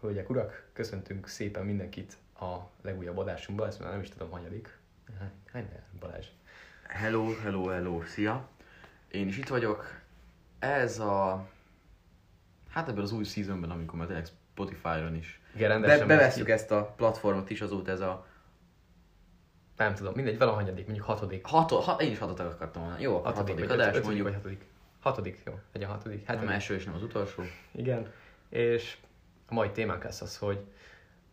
Hölgyek, urak, köszöntünk szépen mindenkit a legújabb adásunkba, ezt már nem is tudom, hanyadik. Hány, Balázs? Hello, hello, hello, szia! Én is itt vagyok. Ez a... Hát ebben az új seasonben, amikor már tényleg Spotify-on is. Igen, Be, rendesen bevesszük ezt a platformot is, azóta ez a... Nem tudom, mindegy, valahanyadik, mondjuk hatodik. Hat, hat, én is hatot akartam mondani. Jó, hatodik, vagy adás, ötödik, mondjuk. Vagy hatodik. Hatodik, jó, legyen hatodik. Hát nem első és nem az utolsó. Igen, és a mai témánk lesz az, hogy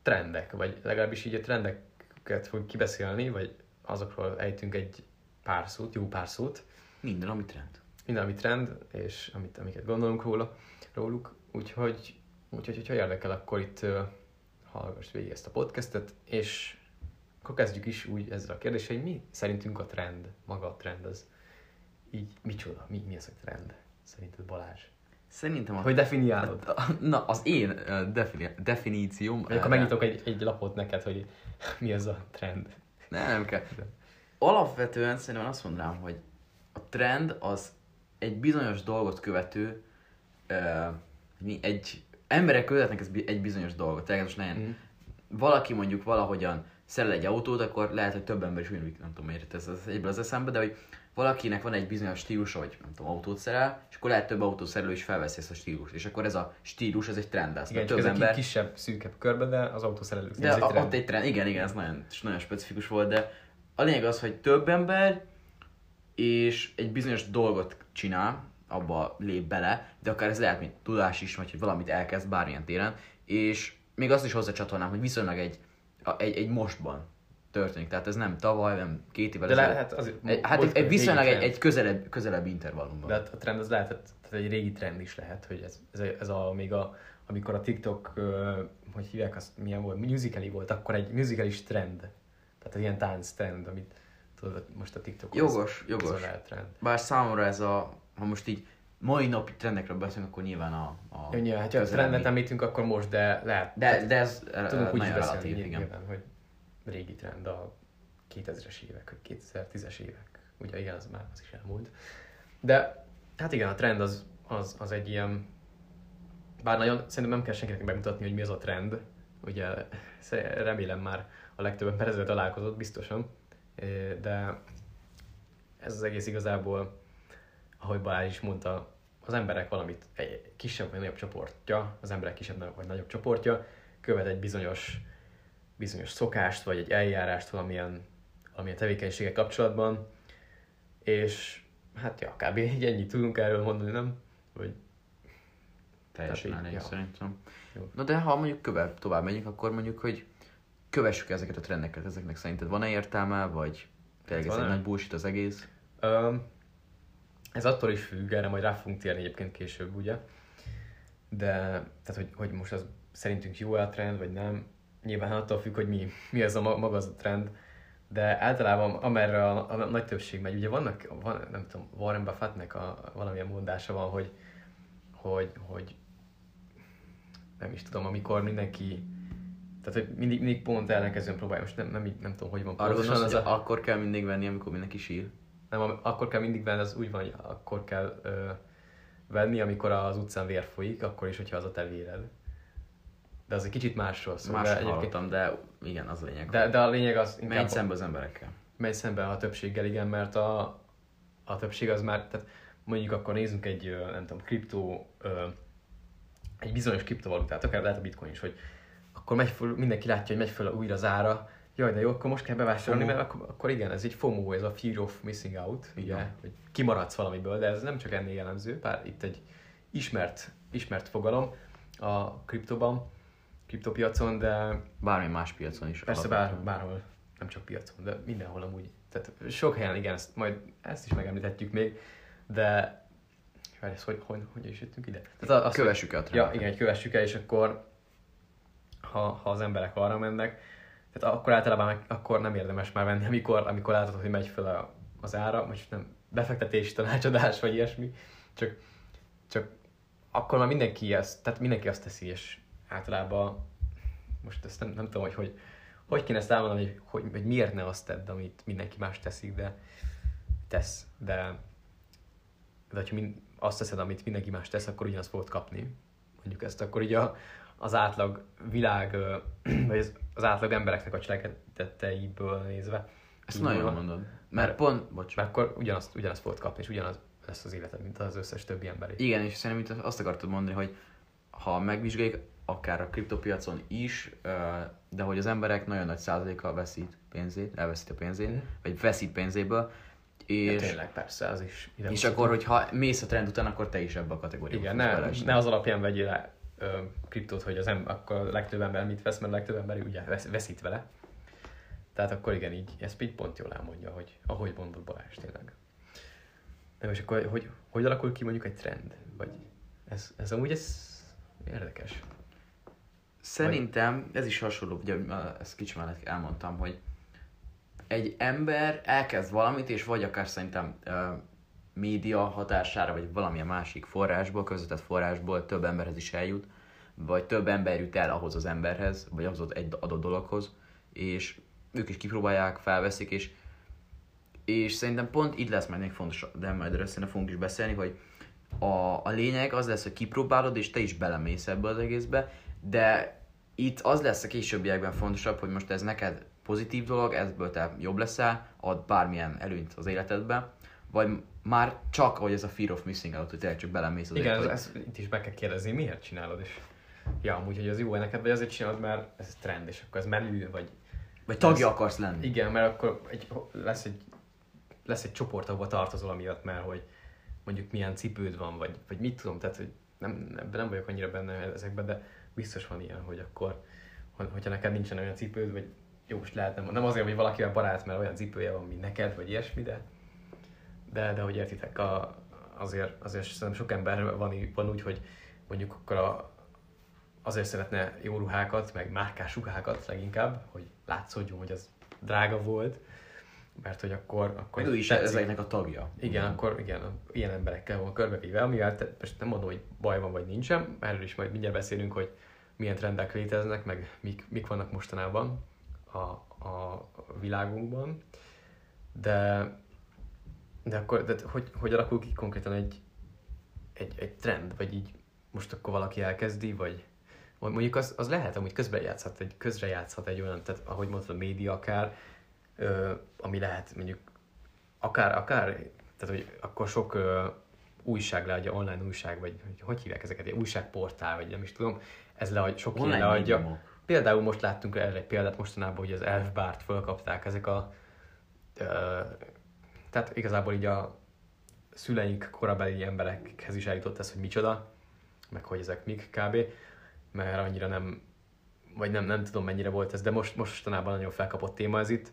trendek, vagy legalábbis így a trendeket fogjuk kibeszélni, vagy azokról ejtünk egy pár szót, jó pár szót, Minden, ami trend. minden, ami trend, és amit, amiket gondolunk róla, róluk. Úgyhogy, úgyhogy hogyha érdekel, akkor itt uh, hallgass végig ezt a podcastet, és akkor kezdjük is úgy ezzel a kérdéssel, hogy mi szerintünk a trend, maga a trend az így micsoda, mi, mi az a trend? Szerinted Balázs? Szerintem a... Hogy definiálod? Na, az én defini- definícióm... Vagy akkor megnyitok egy, egy lapot neked, hogy mi az a trend. Ne, nem kell. Alapvetően szerintem azt mondanám, hogy a trend az egy bizonyos dolgot követő, mi egy emberek követnek ez egy bizonyos dolgot. Tehát most ne Mhm. valaki mondjuk valahogyan szerel egy autót, akkor lehet, hogy több ember is ugyanúgy, nem tudom miért ez az egyből az eszembe, de hogy valakinek van egy bizonyos stílusa, hogy nem tudom, autót szerel, és akkor lehet több autószerelő is felveszi ezt a stílust. És akkor ez a stílus, ez egy trend lesz. Igen, több egy ember... kisebb, szűkebb körbe, de az autószerelők De ez egy a, trend. ott egy trend, igen, igen, ez nagyon, nagyon specifikus volt, de a lényeg az, hogy több ember és egy bizonyos dolgot csinál, abba lép bele, de akár ez lehet, mint tudás is, vagy hogy valamit elkezd bármilyen téren, és még azt is hozzácsatolnám, hogy viszonylag egy, egy, egy mostban történik, tehát ez nem tavaly, nem két évvel De lehet, az, Egy- Hát egy, egy viszonylag egy, egy közelebb, közelebb intervallumban. De hát a trend az lehet, tehát egy régi trend is lehet, hogy ez, ez, a, ez a, még a, amikor a TikTok, hogy hívják azt, milyen volt, musicali volt, akkor egy musicalis trend. Tehát egy ilyen tánc trend, amit tudod, most a TikTok Jogos, jogos. Az a lehet trend. Bár számomra ez a, ha most így mai napi trendekről beszélünk, akkor nyilván a, a Jó, nyilván, ha közelebbi- trendet említünk, akkor most, de lehet. De, de ez tudunk úgy relatív, igen. nyilván, hogy régi trend a 2000-es évek, vagy 2010-es évek. Ugye igen, az már az is elmúlt. De hát igen, a trend az, az, az egy ilyen, bár nagyon, szerintem nem kell senkinek bemutatni, hogy mi az a trend. Ugye remélem már a legtöbb ember ezzel találkozott, biztosan. De ez az egész igazából, ahogy Balázs is mondta, az emberek valamit, egy kisebb vagy nagyobb csoportja, az emberek kisebb vagy nagyobb csoportja követ egy bizonyos, bizonyos szokást, vagy egy eljárást valamilyen, valamilyen tevékenységgel kapcsolatban, és hát ja, kb. így ennyit tudunk erről mondani, nem? Vagy Teljesen elég ja. szerintem. Jó. Na de ha mondjuk köve, tovább megyünk, akkor mondjuk, hogy kövessük ezeket a trendeket, ezeknek szerinted van-e értelme, vagy tényleg ez egy nagy bullshit az egész? Öm, ez attól is függ, erre majd rá fogunk térni egyébként később, ugye? De, tehát hogy, hogy most az szerintünk jó a trend, vagy nem, nyilván attól függ, hogy mi, mi ez a ma- maga az a trend, de általában amerre a, a nagy többség megy, ugye vannak, van, nem tudom, Warren Buffettnek a, valamilyen mondása van, hogy, hogy, hogy nem is tudom, amikor mindenki, tehát hogy mindig, mindig pont ellenkezően próbálja, most nem, nem, nem tudom, hogy van Arra pontosan hogy az a, akkor kell mindig venni, amikor mindenki sír? nem, akkor kell mindig venni, az úgy van, hogy akkor kell ö, venni, amikor az utcán vér folyik, akkor is, hogyha az a te véred. De az egy kicsit másról szól. Más de, egyébként... hallottam, de igen, az a lényeg. de, de, a lényeg az Menj inkább szembe az emberekkel. megy szembe a többséggel, igen, mert a, a többség az már, tehát mondjuk akkor nézzünk egy, nem tudom, kriptó, egy bizonyos kriptovalutát, akár lehet a bitcoin is, hogy akkor megy föl, mindenki látja, hogy megy föl újra az ára, jaj, de jó, akkor most kell bevásárolni, FOMO. mert akkor, akkor igen, ez egy FOMO, ez a Fear of Missing Out, ugye, Igen. hogy kimaradsz valamiből, de ez nem csak ennél jellemző, bár itt egy ismert, ismert fogalom a kriptoban, kriptopiacon, de Bármi más piacon is. Persze bár, bárhol, nem csak piacon, de mindenhol amúgy. Tehát sok helyen, igen, ezt, majd ezt is megemlíthetjük még, de várj, ezt hogy, hogy, hogy is jöttünk ide? Tehát az, Kövessük el Ja, igen, kövessük el, és akkor ha, ha az emberek arra mennek, tehát akkor általában meg, akkor nem érdemes már venni, amikor, amikor látod, hogy megy fel a, az ára, most nem befektetési tanácsadás, vagy ilyesmi, csak, csak akkor már mindenki ezt, tehát mindenki azt teszi, és általában most ezt nem, nem tudom, hogy, hogy hogy kéne ezt elmondani, hogy, hogy, hogy miért ne azt tedd, amit mindenki más teszik, de tesz, de, de hogyha mind, azt teszed, amit mindenki más tesz, akkor ugyanazt fogod kapni. Mondjuk ezt, akkor így a, az átlag világ, vagy az, az átlag embereknek a cselekedeteiből nézve. Ezt nagyon van. mondod. Mert Mert- pont, bocs. Mert akkor ugyanazt, ugyanazt fogod kapni, és ugyanaz lesz az életed, mint az összes többi ember. Igen, és szerintem azt akartad mondani, hogy ha megvizsgáljuk, akár a kriptopiacon is, de hogy az emberek nagyon nagy százalékkal veszít pénzét, elveszít a pénzét, Mhm. vagy veszít pénzéből, És, és, tényleg, persze, az is ide és akkor, hogyha mész a trend után, akkor te is ebbe a kategóriába Igen, ne, ne az alapján vegyél rá ö, kriptót, hogy az em, akkor a legtöbb ember mit vesz, mert a legtöbb ember ugye vesz, veszít vele. Tehát akkor igen, így, ezt így pont jól elmondja, hogy ahogy mondod Balázs tényleg. Na, és akkor hogy, hogy alakul ki mondjuk egy trend? Vagy ez, ez amúgy ez érdekes. Szerintem ez is hasonló, ugye ezt kicsi mellett elmondtam, hogy egy ember elkezd valamit, és vagy akár szerintem ö, média hatására, vagy valamilyen másik forrásból, közvetett forrásból több emberhez is eljut, vagy több ember jut el ahhoz az emberhez, vagy ahhoz egy adott dologhoz, és ők is kipróbálják, felveszik, és, és szerintem pont itt lesz majd még fontos, de majd erről szerintem fogunk is beszélni, hogy a, a lényeg az lesz, hogy kipróbálod, és te is belemész ebbe az egészbe, de itt az lesz a későbbiekben fontosabb, hogy most ez neked pozitív dolog, ebből te jobb leszel, ad bármilyen előnyt az életedbe, vagy már csak, hogy ez a fear of missing out, hogy tényleg csak belemész az Igen, ez, hogy- ez, itt is meg kell kérdezni, miért csinálod, és ja, amúgy, hogy az jó neked, vagy azért csinálod, mert ez trend, és akkor ez menü, vagy vagy tagja ez- akarsz lenni. Igen, mert akkor egy, lesz, egy, lesz egy csoport, ahova tartozol amiatt, mert hogy mondjuk milyen cipőd van, vagy, vagy mit tudom, tehát hogy nem, ebben nem vagyok annyira benne ezekben, de biztos van ilyen, hogy akkor, hogy- hogyha neked nincsen olyan cipőd, vagy jó, most lehet, nem, nem azért, hogy valakivel barát, mert olyan cipője van, mint neked, vagy ilyesmi, de, de, de hogy értitek, a, azért, azért szerintem sok ember van, van úgy, hogy mondjuk akkor a, azért szeretne jó ruhákat, meg márkás ruhákat leginkább, hogy látszódjon, hogy az drága volt, mert hogy akkor... akkor Meg ő is tetszik. ezeknek a tagja. Igen, akkor igen, ilyen emberekkel van körbevéve, amivel te, most nem mondom, hogy baj van vagy nincsen, erről is majd mindjárt beszélünk, hogy milyen trendek léteznek, meg mik, mik vannak mostanában a, a világunkban, de, de akkor, de hogy, hogy alakul ki konkrétan egy, egy, egy trend, vagy így most akkor valaki elkezdi, vagy mondjuk az, az lehet, amúgy közben játszhat egy, közre játszhat egy olyan, tehát ahogy mondtad, a média akár, ö, ami lehet mondjuk akár, akár, tehát hogy akkor sok ö, újság leadja, online újság, vagy hogy, hogy hívják ezeket, ilyen újságportál, vagy nem is tudom, ez leadja, sok Online leadja. médiumok. Például most láttunk erre egy példát mostanában, hogy az Elfbárt fölkapták ezek a... Ö, tehát igazából így a szüleink korabeli emberekhez is eljutott ez, hogy micsoda, meg hogy ezek mik kb. Mert annyira nem, vagy nem, nem tudom mennyire volt ez, de most, mostanában nagyon felkapott téma ez itt,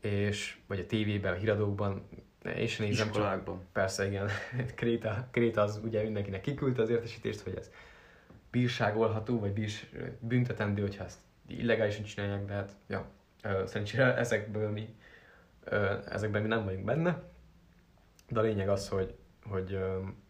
és vagy a tévében, a híradókban, sem nézem, csak Iskolákban. Persze, igen. Kréta, Kréta az ugye mindenkinek kiküldte az értesítést, hogy ez bírságolható, vagy bírs, büntetendő, hogyha ezt illegálisan csinálják, de hát, ja, szerencsére ezekből mi, ezekben mi nem vagyunk benne. De a lényeg az, hogy, hogy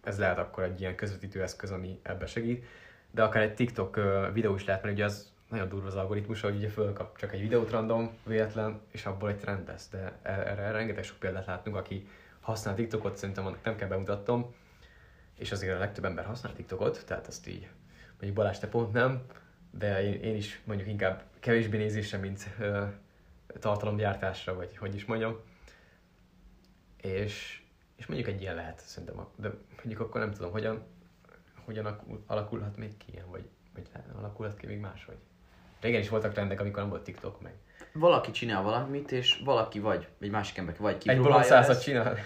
ez lehet akkor egy ilyen közvetítő eszköz, ami ebbe segít, de akár egy TikTok videó is lehet, mert ugye az nagyon durva az algoritmus, hogy ugye fölkap csak egy videót random, véletlen, és abból egy trend lesz, de e- erre rengeteg sok példát látunk, aki használ TikTokot, szerintem nem kell bemutatnom, és azért a legtöbb ember használ TikTokot, tehát azt így, mondjuk Balázs, te pont nem, de én, én is mondjuk inkább kevésbé nézésre, mint ö, tartalomgyártásra, vagy hogy is mondjam. És, és mondjuk egy ilyen lehet szerintem, de mondjuk akkor nem tudom, hogyan, hogyan alakul- alakulhat még ki ilyen, vagy, vagy alakulhat ki még máshogy. Régen is voltak trendek, amikor nem volt TikTok meg. Valaki csinál valamit, és valaki vagy, egy másik ember vagy Egy kipróbálja bolondszázat ezt. csinál.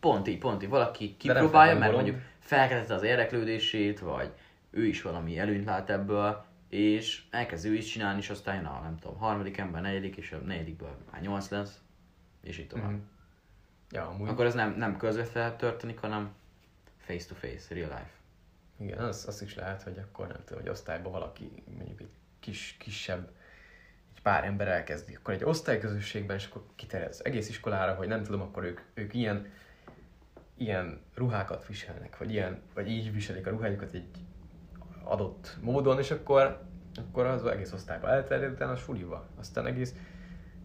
Pont így, pont így. Valaki kipróbálja, mert bolond. mondjuk felkeltette az érdeklődését, vagy ő is valami előnyt lát ebből, és elkezd ő is csinálni, és aztán jön a, nem tudom, harmadik ember, negyedik, és a negyedikből már nyolc lesz, és így tovább. Mhm. Ja, amúgy. Akkor ez nem, nem közvetlenül történik, hanem face to face, real life. Igen, az, az is lehet, hogy akkor nem tudom, hogy osztályban valaki mondjuk egy kis, kisebb, egy pár ember elkezdi, akkor egy osztályközösségben, és akkor kiterjed egész iskolára, hogy nem tudom, akkor ők, ők ilyen, ilyen ruhákat viselnek, vagy, ilyen, vagy így viselik a ruhájukat egy adott módon, és akkor, akkor az egész osztályba elterjed, utána a suliba, aztán egész,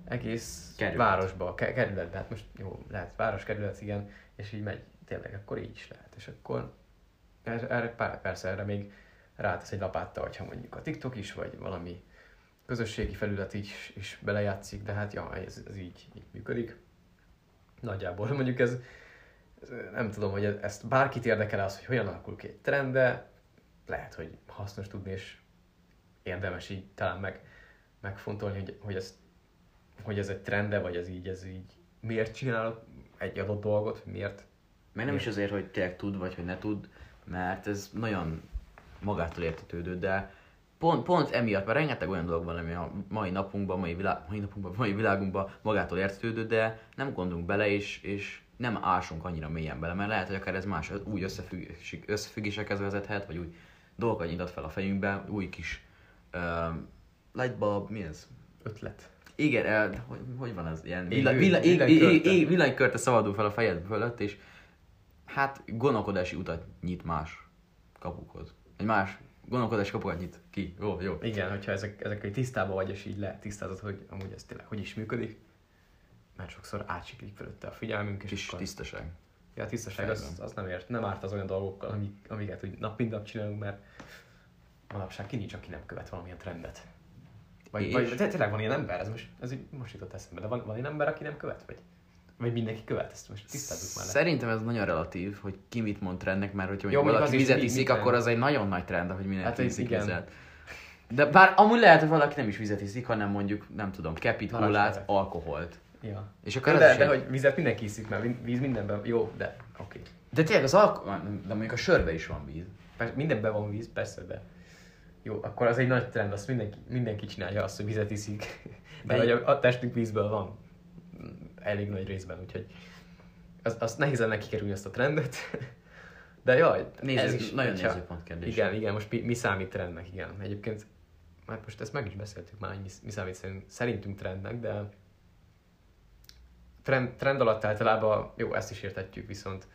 egész Kerület. városba, ke- kerületbe, hát most jó, lehet város, kerület, igen, és így megy, tényleg, akkor így is lehet, és akkor erre, pár, persze erre még rátesz egy lapáttal, hogyha mondjuk a TikTok is, vagy valami közösségi felület is, is belejátszik, de hát ja, ez, ez így, így működik. Nagyjából mondjuk ez, ez, nem tudom, hogy ezt bárkit érdekel az, hogy hogyan alakul ki egy trend, de lehet, hogy hasznos tudni, és érdemes így talán meg, megfontolni, hogy, hogy, ez, hogy ez egy trende, vagy ez így, ez így miért csinálok egy adott dolgot, miért. Meg nem is azért, hogy tényleg tud, vagy hogy ne tud, mert ez nagyon magától értetődő, de pont, pont emiatt, mert rengeteg olyan dolog van, ami a mai napunkban, mai, világ, mai, napunkban, mai világunkban magától értetődő, de nem gondolunk bele, és, és nem ásunk annyira mélyen bele, mert lehet, hogy akár ez más új összefügg, összefüggésekhez vezethet, vagy új dolgokat nyitott fel a fejünkbe, új kis uh, lightbulb, mi ez? Ötlet. Igen, uh, hogy, hogy van ez? Ilyen villanykörte. ég, ég, villanykörte szabadul fel a fejed fölött, és hát gondolkodási utat nyit más kapukhoz. Egy más gondolkodási kapukat nyit ki. Jó, jó. Igen, hogyha ezek, ezek tisztában vagy, és így letisztázod, hogy amúgy ez tényleg hogy is működik, mert sokszor átsiklik felőtte a figyelmünk, és Kis akkor... tisztaság. Ja, a tisztaság az, az nem ért, nem árt az olyan dolgokkal, amik, amiket úgy nap mint nap csinálunk, mert manapság ki nincs, aki nem követ valamilyen trendet. Vagy, És? vagy de tényleg van ilyen ember, ez most, ez így most jutott eszembe, de van, van ilyen ember, aki nem követ? Vagy, vagy mindenki követ? Ezt most tisztázzuk már le. Szerintem ez nagyon relatív, hogy ki mit mond trendnek, mert hogyha Jó, mondjuk valaki vizet iszik, akkor az egy nagyon nagy trend, hogy mindenki Hát iszik igen. vizet. De bár amúgy lehet, hogy valaki nem is vizet iszik, hanem mondjuk, nem tudom, kepit, kólát, alkoholt. Ja. És akkor De, de, hogy vizet mindenki iszik, mert víz mindenben, jó, de oké. Okay. De tényleg az alko... De mondjuk a sörbe is van víz. Persze, mindenben van víz, persze, de jó, akkor az egy nagy trend, azt mindenki, mindenki csinálja azt, hogy vizet iszik. Mert De- hogy a, a testünk vízből van elég nagy részben, úgyhogy az, az nehéz lenne kikerülni ezt a trendet. De jaj, Néző, ez is nagyon hogyha- nézőpont kérdés. Igen, igen, most mi, mi számít trendnek, igen. Egyébként, hát most ezt meg is beszéltük már, hogy mi, mi számít szerint, szerintünk trendnek, de trend, trend alatt általában, jó, ezt is értetjük, viszont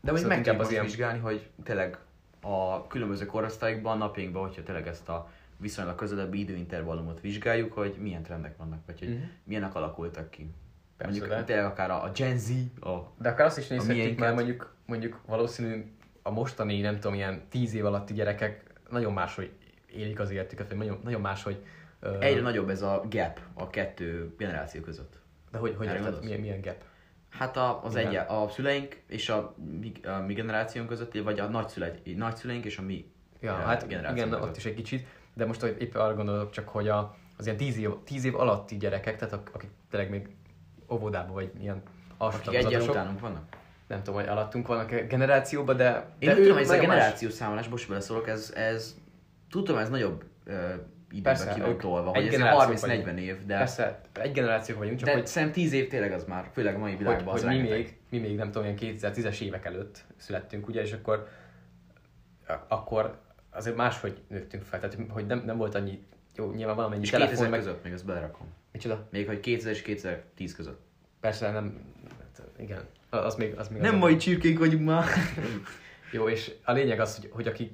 De hogy meg kell az ilyen- vizsgálni, hogy tényleg a különböző korosztályokban, napjainkban, hogyha tényleg ezt a viszonylag közelebbi időintervallumot vizsgáljuk, hogy milyen trendek vannak, vagy hogy Mhm. milyenek alakultak ki. Persze, Mondjuk de- tényleg akár a, a Gen Z, a De akár azt is nézhetjük, mert mondjuk, mondjuk valószínű a mostani, nem tudom, ilyen tíz év alatti gyerekek nagyon máshogy élik az életüket, vagy nagyon, nagyon máshogy... ö, egyre nagyobb ez a gap a kettő generáció között. De hogy, hogy érted, milyen, milyen gap? Hát a, az Igen. egy, a szüleink és a mi, a mi generációnk között, vagy a nagyszüle, nagyszüleink és a mi Ja, ö, hát igen, között. ott is egy kicsit, de most hogy éppen arra gondolok csak, hogy a, az ilyen tíz év, tíz év alatti gyerekek, tehát ak- akik tényleg még óvodában vagy ilyen alsó Akik egyen utánunk vannak. nem tudom, hogy alattunk vannak a generációban, de, Én de tudom, hogy ez a nagyon más- számolás, most beleszólok, ez, ez tudom, ez nagyobb ö, időben ki van tolva, hogy ez generáció 30-40 év, de, Persze, egy generáció vagyunk, csak de hogy szerintem 10 év tényleg az már, főleg a mai hogy, világban hogy az mi, rengeteg. még, mi még nem tudom, ilyen 2010-es évek előtt születtünk, ugye, és akkor akkor azért máshogy nőttünk fel, tehát hogy nem, nem volt annyi, jó, nyilván valamennyi És telefon 2000 meg... között még ezt belerakom. Micsoda? Még hogy 2000 és 2010 között. Persze nem, hát igen, az még, az még Nem az mai csirkék vagyunk már. Jó, és a lényeg az, hogy, hogy, akik,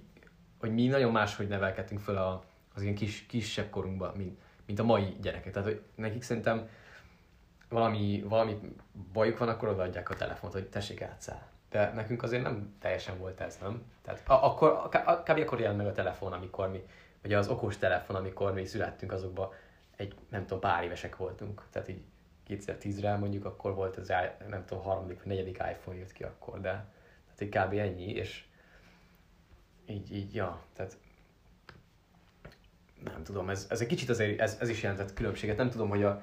hogy mi nagyon máshogy nevelkedtünk föl a, az ilyen kis, kisebb korunkban, mint, mint a mai gyerekek. Tehát, hogy nekik szerintem valami, valami bajuk van, akkor odaadják a telefont, hogy tessék játszál. De nekünk azért nem teljesen volt ez, nem? Tehát a, akkor, kb. akkor jelent meg a telefon, amikor mi, vagy az okos telefon, amikor mi születtünk, azokban egy, nem tudom, pár évesek voltunk. Tehát így 2010-re mondjuk akkor volt az, nem tudom, harmadik vagy negyedik iPhone jött ki akkor, de tehát így kb. ennyi, és így, így, ja, tehát nem tudom, ez, ez egy kicsit azért, ez, ez is jelentett különbséget. Nem tudom, hogy a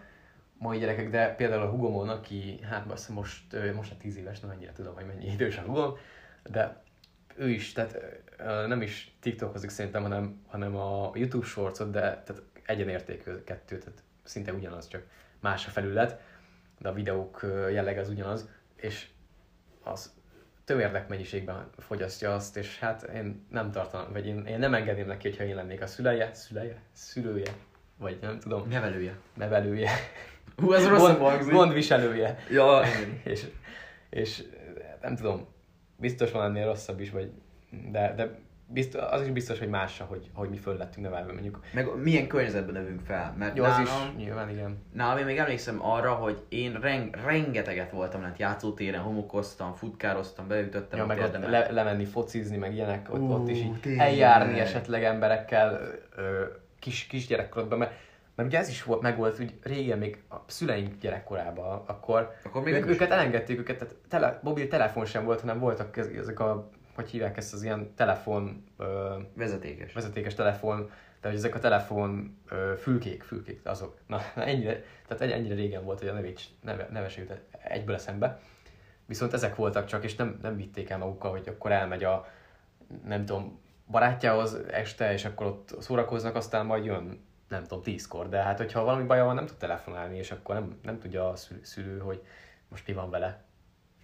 mai gyerekek, de például a hugomon, aki, hát hiszem most, most a 10 éves, nem annyira tudom, hogy mennyi idős a hugom, de ő is, tehát nem is TikTokozik szerintem, hanem, hanem a YouTube shortsot, de tehát egyenértékű kettő, tehát szinte ugyanaz, csak más a felület, de a videók ö, jellege az ugyanaz, és az tömérdek mennyiségben fogyasztja azt, és hát én nem tartanám, vagy én, én nem engedném neki, hogyha én lennék a szüleje, szüleje, szülője, vagy nem tudom, Nevelője. nevelője, Hú, ez rosszabb gond, gondviselője, Ja, és, és nem tudom, biztos van ennél rosszabb is, vagy, de, de biztos, az is biztos, hogy más, hogy, hogy mi föl lettünk nevelve, mondjuk. Meg milyen környezetben növünk fel. Mert Jó, az nálam, is, nyilván igen. nálam én még emlékszem arra, hogy én reng, rengeteget voltam lent játszótéren, homokoztam, futkároztam, beütöttem Ja, meg ott le, lemenni focizni, meg ilyenek, ott, Ú, ott is így tényleg. eljárni esetleg emberekkel ö, kis, kis gyerekkorodban, mert, mert ugye ez is volt, meg volt úgy régen még a szüleink gyerekkorában, akkor, Akkor még ők, őket elengedték, őket, tehát tele, mobil telefon sem volt, hanem voltak ez- ezek a, hogy hívják ezt az ilyen telefon, ö, Vezetékes. vezetékes telefon, de hogy ezek a telefon ö, fülkék, fülkék, azok. Na, ennyire, tehát ennyi- ennyire régen volt, hogy a nevécs, neve, neve se jut egyből eszembe. Viszont ezek voltak csak, és nem, nem vitték el magukkal, hogy akkor elmegy a, nem tudom, barátjához este, és akkor ott szórakoznak, aztán majd jön, nem tudom, tízkor. De hát, hogyha valami baja van, nem tud telefonálni, és akkor nem, nem tudja a szülő, szülő, hogy most mi van vele.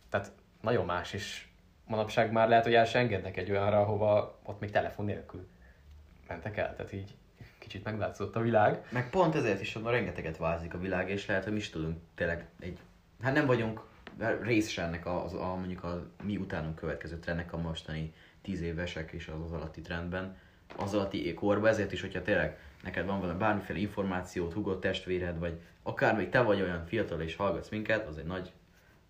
Tehát nagyon más, és manapság már lehet, hogy el se engednek egy olyanra, ahova ott még telefon nélkül mentek el. Tehát így kicsit megváltozott a világ. Meg pont ezért is mondom, rengeteget változik a világ, és lehet, hogy mi is tudunk tényleg egy... Hát nem vagyunk részes ennek a, az, a, mondjuk a mi utánunk következő trendnek a mostani tíz évesek és az, az alatti trendben, az alatti korban, ezért is, hogyha tényleg neked van valami bármiféle információt, hugott testvéred, vagy akár még te vagy olyan fiatal és hallgatsz minket, az egy nagy,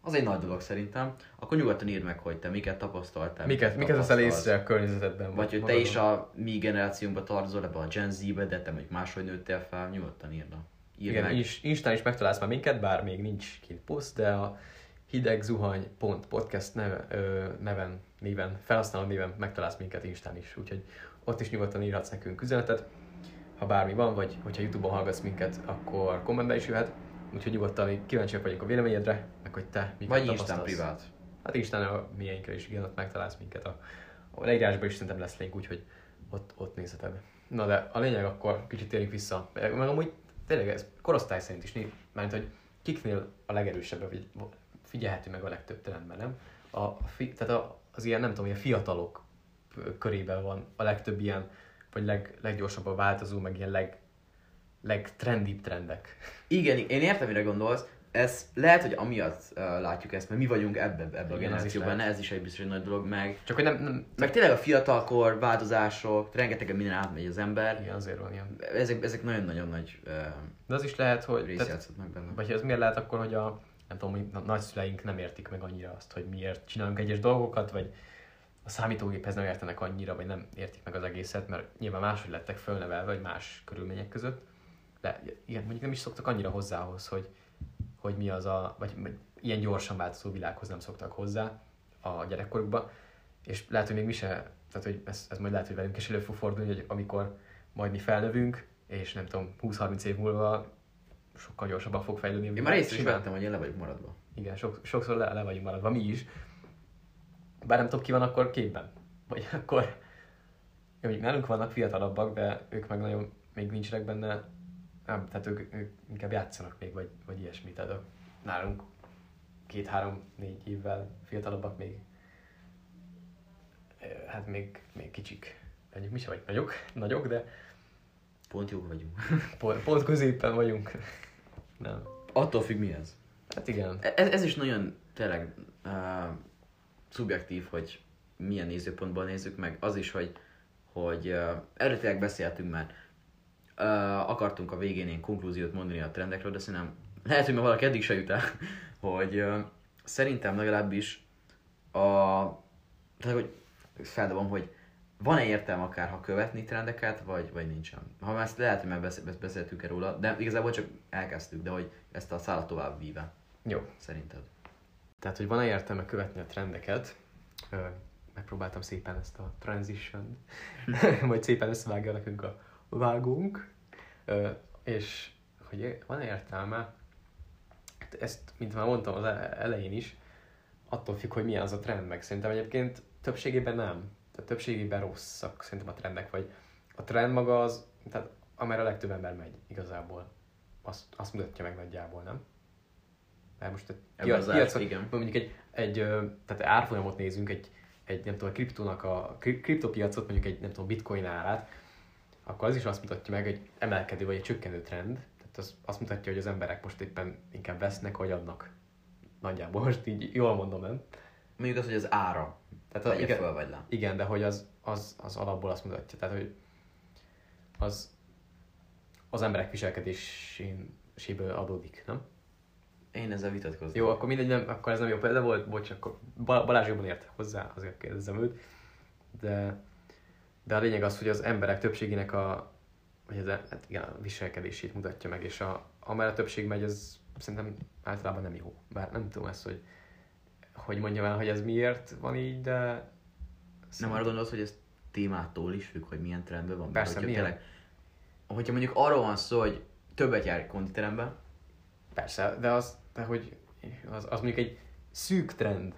az egy nagy dolog szerintem, akkor nyugodtan írd meg, hogy te miket tapasztaltál. Miket, miket veszel észre a környezetedben? Vagy hogy te magadon? is a mi generációnkba tartozol ebbe a Gen Z-be, de te mondjuk máshogy nőttél fel, nyugodtan írd. Írd Igen, meg. is, Instán is megtalálsz már minket, bár még nincs kint poszt, de a hidegzuhany.podcast neve, ö, neven, néven, felhasználó néven megtalálsz minket Instán is, úgyhogy ott is nyugodtan írhatsz nekünk üzenetet, ha bármi van, vagy hogyha Youtube-on hallgatsz minket, akkor kommentbe is jöhet, úgyhogy nyugodtan kíváncsiak vagyunk a véleményedre, meg hogy te miket Vagy Instán tapasztalsz. privát. Hát Instán a miénkre is, igen, ott megtalálsz minket. A, a leírásban is szerintem lesz link, úgyhogy ott, ott nézheted. Na de a lényeg akkor kicsit térjünk vissza. Meg amúgy tényleg ez korosztály szerint is, mert hogy kiknél a legerősebb, vagy figyelhető meg a legtöbb trendben, nem? A, a fi, tehát a, az ilyen, nem tudom, ilyen fiatalok körében van a legtöbb ilyen, vagy leg, leggyorsabban változó, meg ilyen leg, legtrendibb trendek. Igen, én értem, mire gondolsz. Ez lehet, hogy amiatt uh, látjuk ezt, mert mi vagyunk ebbe, ebbe a Igen, is generációban, ez is egy biztos egy nagy dolog, meg, Csak hogy nem, nem meg tényleg a fiatalkor, változások, rengeteg minden átmegy az ember. igen, azért van ilyen. Ezek, ezek nagyon-nagyon nagy uh, De az is lehet, hogy... tehát- meg benne. Vagy ez miért lehet akkor, hogy a nem tudom, hogy na- nagyszüleink nem értik meg annyira azt, hogy miért csinálunk egyes dolgokat, vagy a számítógéphez nem értenek annyira, vagy nem értik meg az egészet, mert nyilván máshogy lettek fölnevelve, vagy más körülmények között. De igen, mondjuk nem is szoktak annyira hozzához, hogy, hogy mi az a, vagy, vagy ilyen gyorsan változó világhoz nem szoktak hozzá a gyerekkorukban, és lehet, hogy még mi se, tehát hogy ez, ez majd lehet, hogy velünk is elő fog fordulni, hogy amikor majd mi felnövünk, és nem tudom, 20-30 év múlva sokkal gyorsabban fog fejlődni. Én már részt is vettem, hogy én le vagyok maradva. Igen, sok, sokszor le, le vagyunk maradva, mi is. Bár nem tudom, ki van akkor képben. Vagy akkor... Jó, nálunk vannak fiatalabbak, de ők meg nagyon még nincsenek benne. Nem, tehát ők, ők inkább játszanak még, vagy, vagy ilyesmi. Tehát a, nálunk két-három-négy évvel fiatalabbak még hát még, még kicsik. Mondjuk mi sem vagy nagyok, nagyok, de Pont jók vagyunk. pont, pont középen vagyunk. Nem. Attól függ mi ez. Hát igen. Ez, ez is nagyon tényleg uh, szubjektív, hogy milyen nézőpontból nézzük meg. Az is, hogy, hogy uh, erről beszéltünk már. Uh, akartunk a végén ilyen konklúziót mondani a trendekről, de szerintem lehet, hogy már valaki eddig se jut el, hogy uh, szerintem legalábbis a... Tehát, hogy feldobom, hogy van-e értelme akár, ha követni trendeket, vagy, vagy nincsen. Ha már ezt lehet, hogy már beszél- beszéltünk róla, de igazából csak elkezdtük, de hogy ezt a szállat tovább víve, Jó. szerinted. Tehát, hogy van-e értelme követni a trendeket, megpróbáltam szépen ezt a transition, majd szépen összevágja nekünk a vágónk, Ö, és hogy van-e értelme, Hát ezt, mint már mondtam az elején is, attól függ, hogy milyen az a trend, meg szerintem egyébként többségében nem. Tehát többségében rosszak szerintem a trendek, vagy a trend maga az, tehát amerre a legtöbb ember megy igazából. Azt, azt mutatja meg nagyjából, nem? Mert most egy piacon, igen. mondjuk egy, egy tehát árfolyamot nézünk, egy, egy nem tudom, a kriptónak a kri- kriptopiacot, mondjuk egy nem tudom, bitcoin árát, akkor az is azt mutatja meg, egy emelkedő vagy egy csökkenő trend. Tehát az azt mutatja, hogy az emberek most éppen inkább vesznek, vagy adnak. Nagyjából most így jól mondom, nem? Mondjuk az, hogy az ára. Tehát a, Vegye igen, föl vagy le. igen, de hogy az, az, az alapból azt mutatja, tehát hogy az az emberek viselkedéséből adódik, nem? Én ezzel vitatkozom. Jó, akkor mindegy, nem, akkor ez nem jó példa volt, bocs, akkor Ba- Balázs jobban ért hozzá, azért kérdezem őt. De, de a lényeg az, hogy az emberek többségének a, vagy az, hát igen, a viselkedését mutatja meg, és a, amellett többség megy, ez szerintem általában nem jó. Bár nem tudom ezt, hogy hogy mondjam el, hogy ez miért van így, de... Nem arra gondolsz, hogy ez témától is függ, hogy milyen trendben van? Persze, hogyha milyen. Tényleg, hogyha mondjuk arról van szó, hogy többet jár konditeremben, Persze, de az, de hogy az, az mondjuk egy szűk trend,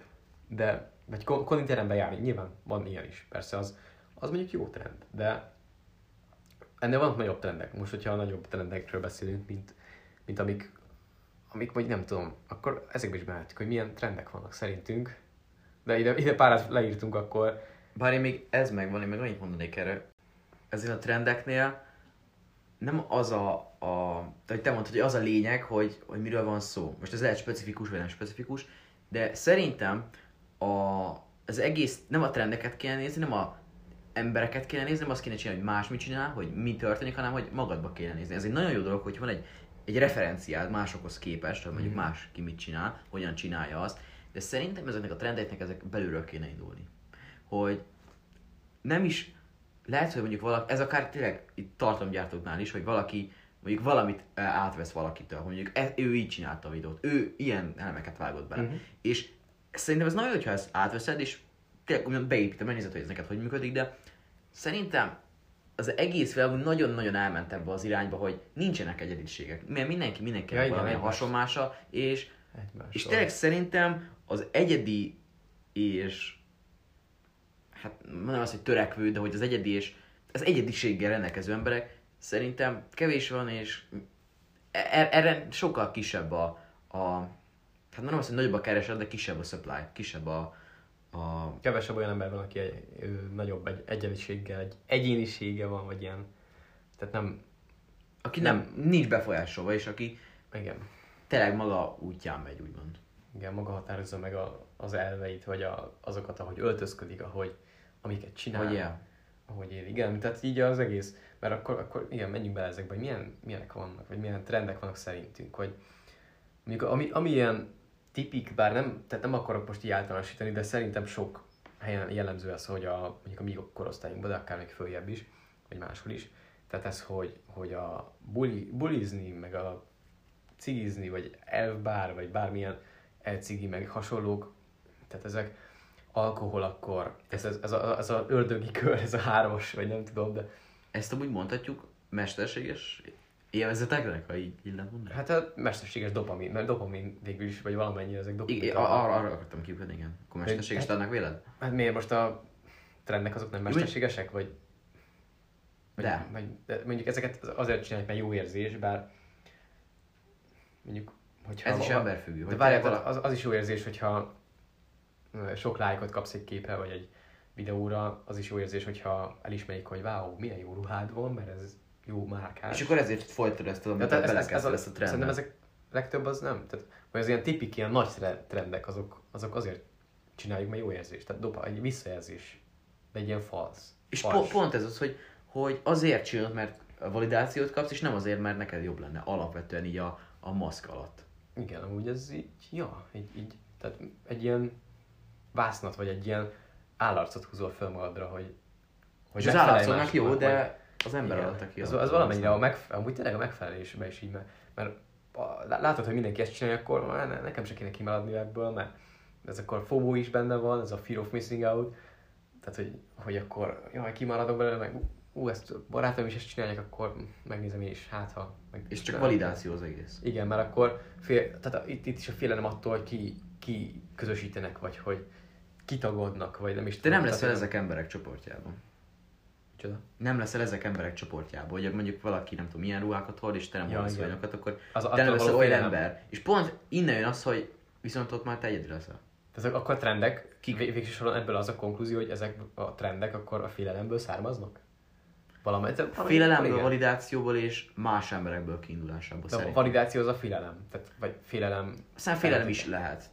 de, vagy kon- konditeremben járni, nyilván van ilyen is, persze, az, az mondjuk jó trend, de ennél vannak nagyobb trendek. Most, hogyha a nagyobb trendekről beszélünk, mint, mint amik, amik vagy nem tudom, akkor ezekbe is bemehetjük, hogy milyen trendek vannak szerintünk, de ide, ide párat leírtunk akkor, bár én még ez megvan, én meg annyit mondanék erre, ezért a trendeknél nem az a, a tehát te mondtad, hogy az a lényeg, hogy, hogy miről van szó. Most ez lehet specifikus, vagy nem specifikus, de szerintem a, az egész, nem a trendeket kéne nézni, nem a embereket kéne nézni, nem azt kéne csinálni, hogy más mit csinál, hogy mi történik, hanem hogy magadba kéne nézni. Ez egy nagyon jó dolog, hogy van egy, egy referenciád másokhoz képest, hogy mondjuk más ki mit csinál, hogyan csinálja azt, de szerintem ezeknek a trendeknek ezek belülről kéne indulni. Hogy nem is, lehet, hogy mondjuk valaki, ez akár tényleg itt tartalomgyártóknál is, hogy valaki mondjuk valamit eh, átvesz valakitől, mondjuk e, ő így csinálta a videót, ő ilyen elemeket vágott bele. Mhm. És szerintem ez nagyon jó, hogyha ezt átveszed, és tényleg úgymond beépítem, megnézed, hogy ez neked hogy működik, de szerintem az egész világ nagyon-nagyon elment ebbe az irányba, hogy nincsenek egyediségek. Mert mindenki mindenki Ja, egymás. hasonlása, és és tényleg szerintem az egyedi és hát nem az, hogy törekvő, de hogy az egyedi és az egyediséggel rendelkező emberek szerintem kevés van, és e- erre sokkal kisebb a, a hát nem az, hogy nagyobb a kereset, de kisebb a supply, kisebb a, a Kevesebb olyan ember van, aki egy, ő, nagyobb egy egyeniséggel, egy egyénisége van, vagy ilyen, tehát nem, aki nem, nincs befolyásolva, és aki igen, tényleg maga útján megy, úgymond. igen, maga határozza meg a, az elveit, vagy a, azokat, ahogy öltözködik, ahogy, amiket csinál, Hogy él. ahogy él, igen, tehát így az egész, mert akkor, akkor igen, menjünk bele ezekbe, hogy milyen, milyenek vannak, vagy milyen trendek vannak szerintünk, hogy mondjuk ami, ami ilyen tipik, bár nem, tehát nem akarok most így általánosítani, de szerintem sok helyen jellemző az, hogy a, mondjuk a mi korosztályunkban, de akár még följebb is, vagy máshol is, tehát ez, hogy, hogy a buli, bulizni, meg a cigizni, vagy elfbár, vagy bármilyen elcigi, meg hasonlók, tehát ezek alkohol akkor, ez, ez, ez, a, ez a ördögi kör, ez a hármas, vagy nem tudom, de Ezt amúgy mondhatjuk mesterséges élvezeteknek, ha így, így lehet mondani? hát a mesterséges dopamin, mert dopamin végül is, vagy valamennyire ezek dopamin. Igen, arra, arra akartam kiukadni, igen. Akkor mesterséges Hát- adnak véled? Hát miért most a trendek azok nem mesterségesek, vagy? vagy De. Vagy, de mondjuk ezeket azért csinálják, mert jó érzés, bár mondjuk, hogyha... Ez is emberfüggő. De várjál, tényleg az, az is jó érzés, hogyha sok lájkot kapsz egy képre, vagy egy videóra, az is jó érzés, hogyha elismerik, hogy wow, milyen jó ruhád van, mert ez jó márkás. És akkor ezért folytatod ezt, amit ez, ez, ez, a, ezt a trendbe. Szerintem ezek legtöbb az nem. Tehát, vagy az ilyen tipik, ilyen nagy tre- trendek, azok, azok azért csináljuk, mert jó érzés. Tehát dopa, egy visszajelzés. De egy ilyen falsz. És po- pont ez az, hogy, hogy azért csinálod, mert a validációt kapsz, és nem azért, mert neked jobb lenne alapvetően így a, a maszk alatt. Igen, amúgy ez így, ja, így, így, tehát egy ilyen vásznat, vagy egy ilyen állarcot húzol fel magadra, hogy, hogy És az állatszónak jó, de az ember Igen. alatt, aki az, alatt az valamennyire a megfe- amúgy tényleg a megfelelésben is így, mert, mert a, látod, hogy mindenki ezt csinálja, akkor már ne, nekem se kéne kimaradni ebből, mert ez akkor FOMO is benne van, ez a fear of missing out, tehát hogy, hogy akkor jaj, kimaradok belőle, meg ú, ezt a barátom is ezt csinálják, akkor megnézem én is, hát ha. Meg, És csak validáció az egész. Igen, mert akkor fél, tehát a, itt, itt is a félelem attól, hogy ki, ki közösítenek, vagy hogy kitagodnak, vagy nem is Te nem leszel ezek emberek csoportjában. Micsoda? Nem leszel ezek emberek csoportjában, hogy mondjuk valaki nem tudom milyen ruhákat hord, és te nem Ja, hordasz igen. olyanokat, akkor Az te nem leszel olyan ember. És pont innen jön az, hogy viszont ott már te egyedül leszel. Tehát akkor a trendek, Kik? végső soron ebből az a konklúzió, hogy ezek a trendek akkor a félelemből származnak? Valamely, valami, Félelemből, igen. validációból és más emberekből kiindulásából De a validáció az a félelem. Tehát, vagy félelem, Aztán félelem is lehet.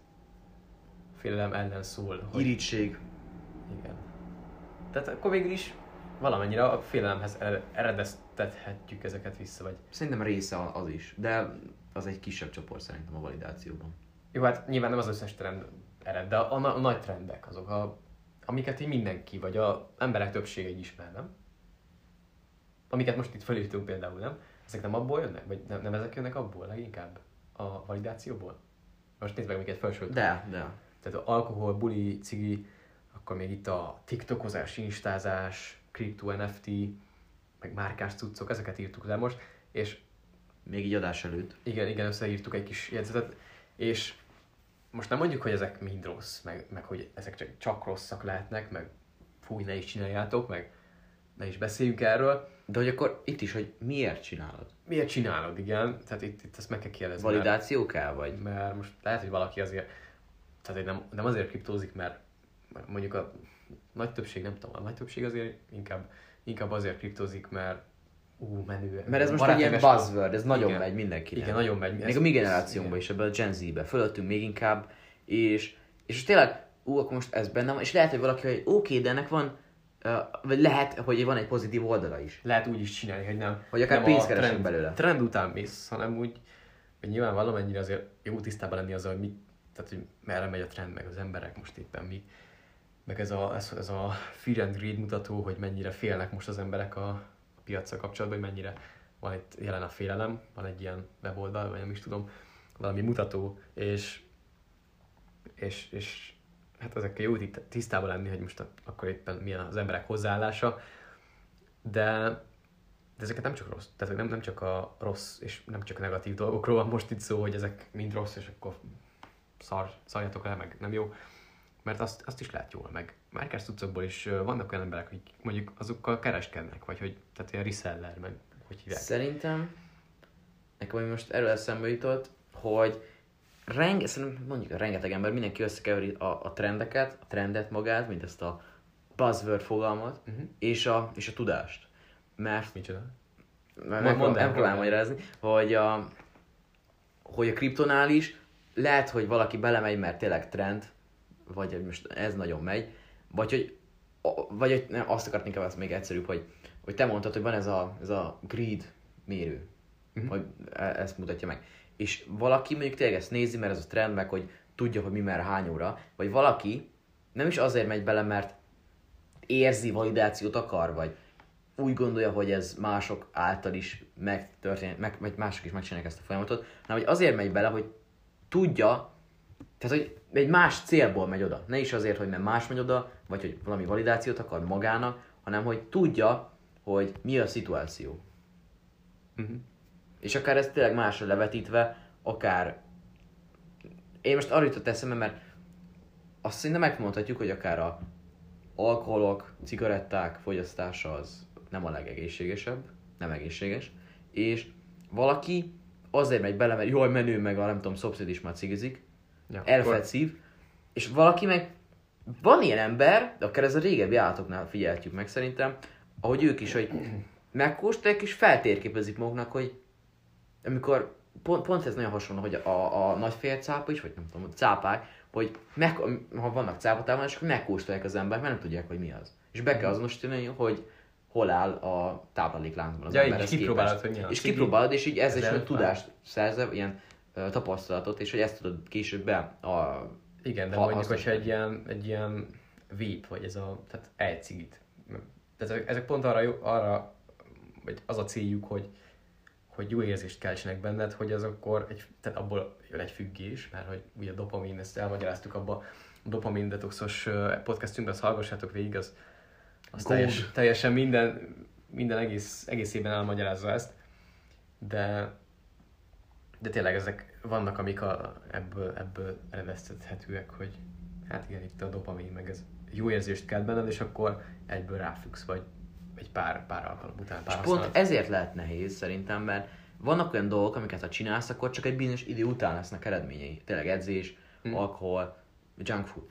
félelem ellen szól. Hogy, Irítség. Igen. Tehát akkor végül is valamennyire a félelemhez ered- eredeztethetjük ezeket vissza, vagy... Szerintem része az is, de az egy kisebb csoport szerintem a validációban. Jó, hát nyilván nem az összes trend ered, de a, a, a nagy trendek azok, a, amiket így mindenki, vagy a emberek többsége így ismer, nem? Amiket most itt felírtunk például, nem? Ezek nem abból jönnek? Vagy nem, nem ezek jönnek abból leginkább? A validációból? Most nézd meg, amiket felsoroltunk. De, de. Tehát alkohol, buli, cigi, akkor még itt a tiktokozás, instázás, kripto, NFT, meg márkás cuccok, ezeket írtuk le most, és Még így adás előtt. igen, igen, összeírtuk egy kis jegyzetet, és most nem mondjuk, hogy ezek mind rossz, meg, meg hogy ezek csak, csak rosszak lehetnek, meg fúj, ne is csináljátok, meg ne is beszéljünk erről. De hogy akkor itt is, hogy miért csinálod? Miért csinálod, igen? Tehát itt, itt ezt meg kell kérdezni. Validáció kell, vagy? Mert, mert most lehet, hogy valaki azért, tehát hogy nem, nem azért kriptózik, mert mert mondjuk a nagy többség, nem tudom, a nagy többség azért inkább, inkább azért kriptózik, mert ú, menő. Mert ez most egy ilyen buzzword, ez nagyon Igen. megy mindenkinek. Igen, nagyon megy. Még Ez- a mi generációnkban is, ebben a Gen Z-be, fölöttünk még inkább, és, és tényleg, ú, akkor most ez benne van, és lehet, hogy valaki, hogy oké, de ennek van, vagy lehet, hogy van egy pozitív oldala is. Lehet úgy is csinálni, hogy nem. Hogy akár nem pénzt keresünk trend, belőle. Trend után mész, hanem úgy, hogy nyilván valamennyire azért jó tisztában lenni azzal, hogy mi, tehát hogy merre megy a trend, meg az emberek most éppen mi. Meg ez a, ez, ez a fear and greed mutató, hogy mennyire félnek most az emberek a, a piacsal kapcsolatban, hogy mennyire van itt jelen a félelem, van egy ilyen weboldal, vagy nem is tudom, valami mutató, és, és, és hát ezekkel jó tisztában lenni, hogy most akkor éppen milyen az emberek hozzáállása, de, de ezeket nem csak rossz, tehát nem, nem csak a rossz és nem csak a negatív dolgokról van most itt szó, hogy ezek mind rossz, és akkor szar, szarjatok le, meg nem jó, mert azt, azt is lehet jól, meg márkás cuccokból is vannak olyan emberek, akik mondjuk azokkal kereskednek, vagy hogy, tehát ilyen reseller, meg hogy hívják. Szerintem, nekem ami most erről eszembe jutott, hogy renge, szerintem mondjuk rengeteg ember, mindenki összekeveri a, a trendeket, a trendet magát, mint ezt a buzzword fogalmat, Uh-huh. és, a, és a tudást. Mert Micsoda? Mert mondd próbálom magyarázni, hogy a, hogy a kriptonál is lehet, hogy valaki belemegy, mert tényleg trend, vagy hogy most ez nagyon megy, vagy hogy, vagy hogy nem, azt akartam inkább, az még egyszerűbb, hogy, hogy te mondtad, hogy van ez a, ez a greed mérő, Mhm. hogy e- ezt mutatja meg. És valaki mondjuk tényleg ezt nézi, mert ez a trend, meg hogy tudja, hogy mi merre hány óra, vagy valaki nem is azért megy bele, mert érzi, validációt akar, vagy úgy gondolja, hogy ez mások által is megtörténik, meg, vagy mások is megcsinálják ezt a folyamatot, hanem hogy azért megy bele, hogy tudja, tehát hogy egy más célból megy oda. Ne is azért, hogy mert más megy oda, vagy hogy valami validációt akar magának, hanem hogy tudja, hogy mi a szituáció. Uh-huh. És akár ezt tényleg másra levetítve, akár... Én most arra jutott eszembe, mert azt szinte megmondhatjuk, hogy akár a alkoholok, cigaretták fogyasztása az nem a legegészségesebb, nem egészséges, és valaki azért megy bele, mert jól menő, meg a nem tudom, szomszéd is már cigizik, Ja, elfed szív, és valaki meg, van ilyen ember, de akár ez a régebbi állatoknál figyeltük meg szerintem, ahogy ők is, hogy megkóstolják és feltérképezik maguknak, hogy amikor, pont, pont ez nagyon hasonló, hogy a, a nagyfehér cápa is, vagy nem tudom, a cápák, hogy meg, ha vannak cápatában, és akkor megkóstolják az emberek, mert nem tudják, hogy mi az. És be kell azonosítani, hogy hol áll a táplálékláncban az Ja, így emberhez is kipróbálod, hogy mi az. És kipróbálod, és így Ez elfáj. tudást szerzel, ilyen tapasztalatot, és hogy ezt tudod később be a... Igen, de Ha- mondjuk, hogyha egy ilyen, egy ilyen vape, vagy ez a, tehát egy cigit. Tehát ezek, ezek pont arra, jó, arra, vagy az a céljuk, hogy, hogy jó érzést keltsenek benned, hogy az akkor egy, tehát abból jön egy függés, mert hogy ugye a dopamin, ezt elmagyaráztuk abba a dopamin detoxos podcastünkben, azt hallgassátok végig, az, az Gold. teljes, teljesen minden, minden egész, egészében elmagyarázza ezt, de de tényleg ezek vannak, amik a, ebből, ebből eredeztethetőek, hogy hát igen, itt a dopamin, meg ez jó érzést kell benned, és akkor egyből ráfüggsz, vagy egy pár, pár alkalom után, pár És pont ezért lehet nehéz szerintem, mert vannak olyan dolgok, amiket ha csinálsz, akkor csak egy bizonyos idő után lesznek eredményei. Tényleg edzés, Hm. alkohol, junk food.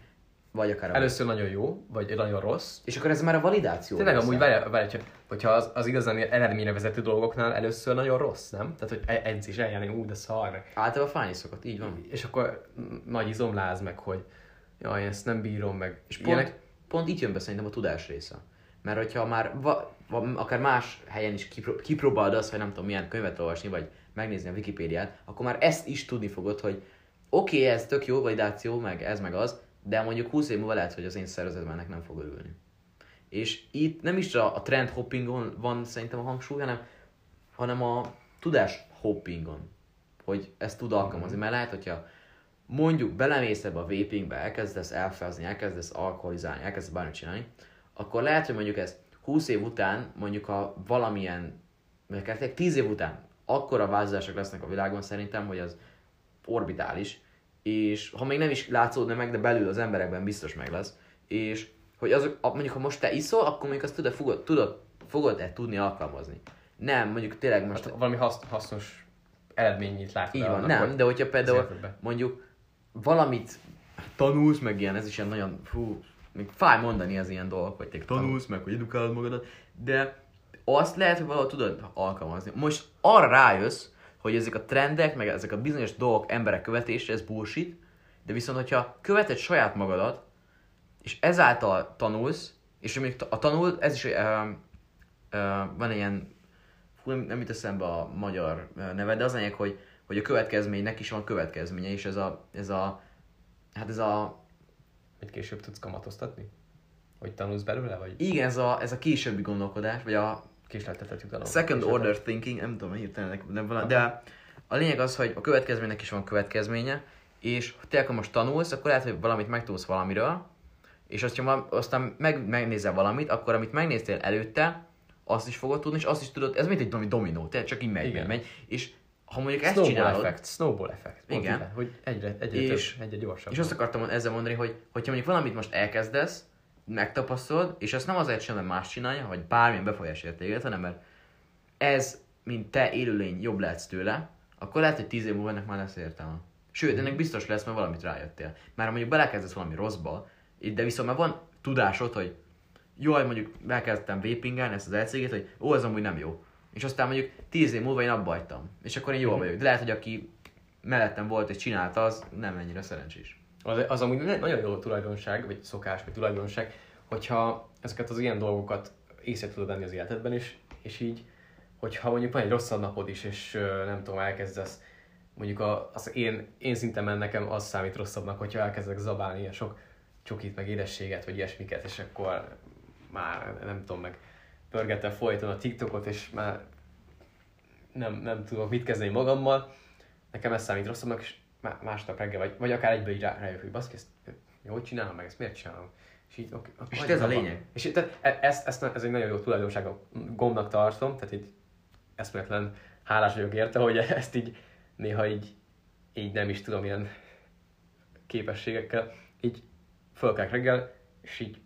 Vagy akár a... Először nagyon jó, vagy nagyon rossz. És akkor ez már a validáció. Tényleg lesz. amúgy várj, várj, hogyha az, az igazán eredményre vezető dolgoknál először nagyon rossz, nem? Tehát, hogy edzés eljárni, ú, de szar, meg Általában fájni szokott, így van. és akkor nagy izomláz meg, hogy jaj, ezt nem bírom meg. És pont, ilyenek, pont itt jön be szerintem a tudás része. Mert hogyha már va, va, akár más helyen is kipro, kipróbálod azt, hogy nem tudom milyen könyvet olvasni, vagy megnézni a Wikipédiát, akkor már ezt is tudni fogod, hogy oké, okay, ez tök jó validáció, meg ez meg az, de mondjuk 20 év múlva lehet, hogy az én szervezetemnek ennek nem fog örülni. És itt nem is a, a trend hoppingon van szerintem a hangsúly, hanem, hanem a tudás hoppingon, hogy ezt tud alkalmazni. Mert lehet, hogyha mondjuk belemész ebbe a vapingbe, elkezdesz elfezni, elkezdesz alkoholizálni, elkezdesz bármit csinálni, akkor lehet, hogy mondjuk ez 20 év után, mondjuk a valamilyen, vagy akár 10 év után akkora változások lesznek a világon szerintem, hogy az orbitális, és ha még nem is látszódna meg, de belül az emberekben biztos meg lesz, és hogy azok, mondjuk ha most te iszol, akkor mondjuk azt tudod, fogod, tudod, fogod-e tudni alkalmazni. Nem, mondjuk tényleg most... Hát valami hasz, hasznos eredményét látod. Így van, nem, de hogyha például mondjuk valamit tanulsz, meg ilyen, ez is ilyen nagyon, fú, még fáj mondani az ilyen dolgok, hogy te tanulsz, meg hogy edukálod magadat, de azt lehet, hogy valahogy tudod alkalmazni. Most arra rájössz, hogy ezek a trendek, meg ezek a bizonyos dolgok emberek követése, ez bullshit, de viszont, hogyha követed saját magadat, és ezáltal tanulsz, és még a tanul, ez is uh, uh, van egy ilyen, fú, nem, nem jut eszembe a magyar neve, de az lényeg, hogy, hogy a következménynek is van következménye, és ez a, ez a hát ez a... Hogy később tudsz kamatoztatni? Hogy tanulsz belőle, vagy? Igen, ez a, ez a későbbi gondolkodás, vagy a késleltetett jutalom. Second order thinking, nem tudom, hirtelen, de, valami, de a lényeg az, hogy a következménynek is van következménye, és ha te akkor most tanulsz, akkor lehet, hogy valamit megtudsz valamiről, és azt, ha aztán meg, megnézel valamit, akkor amit megnéztél előtte, azt is fogod tudni, és azt is tudod, ez mint egy valami dominó, tehát csak így megy, Igen. megy, és ha mondjuk ezt snowball csinálod... Effect, snowball effect. Igen. Igen. hogy egyre, egyre és, több, egyre gyorsabb. És azt akartam ezzel mondani, hogy hogyha mondjuk valamit most elkezdesz, megtapasztalod, és azt nem azért sem, mert más csinálja, vagy bármilyen befolyásolja téged, hanem mert ez, mint te élőlény jobb lehetsz tőle, akkor lehet, hogy tíz év múlva ennek már lesz értelme. Sőt, ennek biztos lesz, mert valamit rájöttél. Már mondjuk belekezdesz valami rosszba, de viszont már van tudásod, hogy jaj, mondjuk elkezdtem vapingelni ezt az elcéget, hogy ó, ez amúgy nem jó. És aztán mondjuk tíz év múlva én abba hagytam. És akkor én jól vagyok. De lehet, hogy aki mellettem volt és csinálta, az nem ennyire szerencsés. Az, az amúgy nagyon jó tulajdonság, vagy szokás, vagy tulajdonság, hogyha ezeket az ilyen dolgokat észre tudod venni az életedben, és, és így, hogyha mondjuk van egy rosszabb napod is, és nem tudom, elkezdesz, mondjuk a, az én, én szintemen nekem az számít rosszabbnak, hogyha elkezdek zabálni ilyen sok csokit, meg édességet, vagy ilyesmiket, és akkor már nem tudom, meg pörgetem folyton a TikTokot, és már nem, nem tudok mit kezdeni magammal, nekem ez számít rosszabbnak, és másnap reggel, vagy, vagy akár egyből így rá, rájövök, hogy baszki, ezt jól csinálom, meg ezt miért csinálom? És így, okay, és ez a lényeg. És tehát e- ezt, ezt, ez egy nagyon jó tulajdonság a gombnak tartom, tehát így eszméletlen hálás vagyok érte, hogy ezt így néha így, így nem is tudom, ilyen képességekkel, így fölkelek reggel, és így,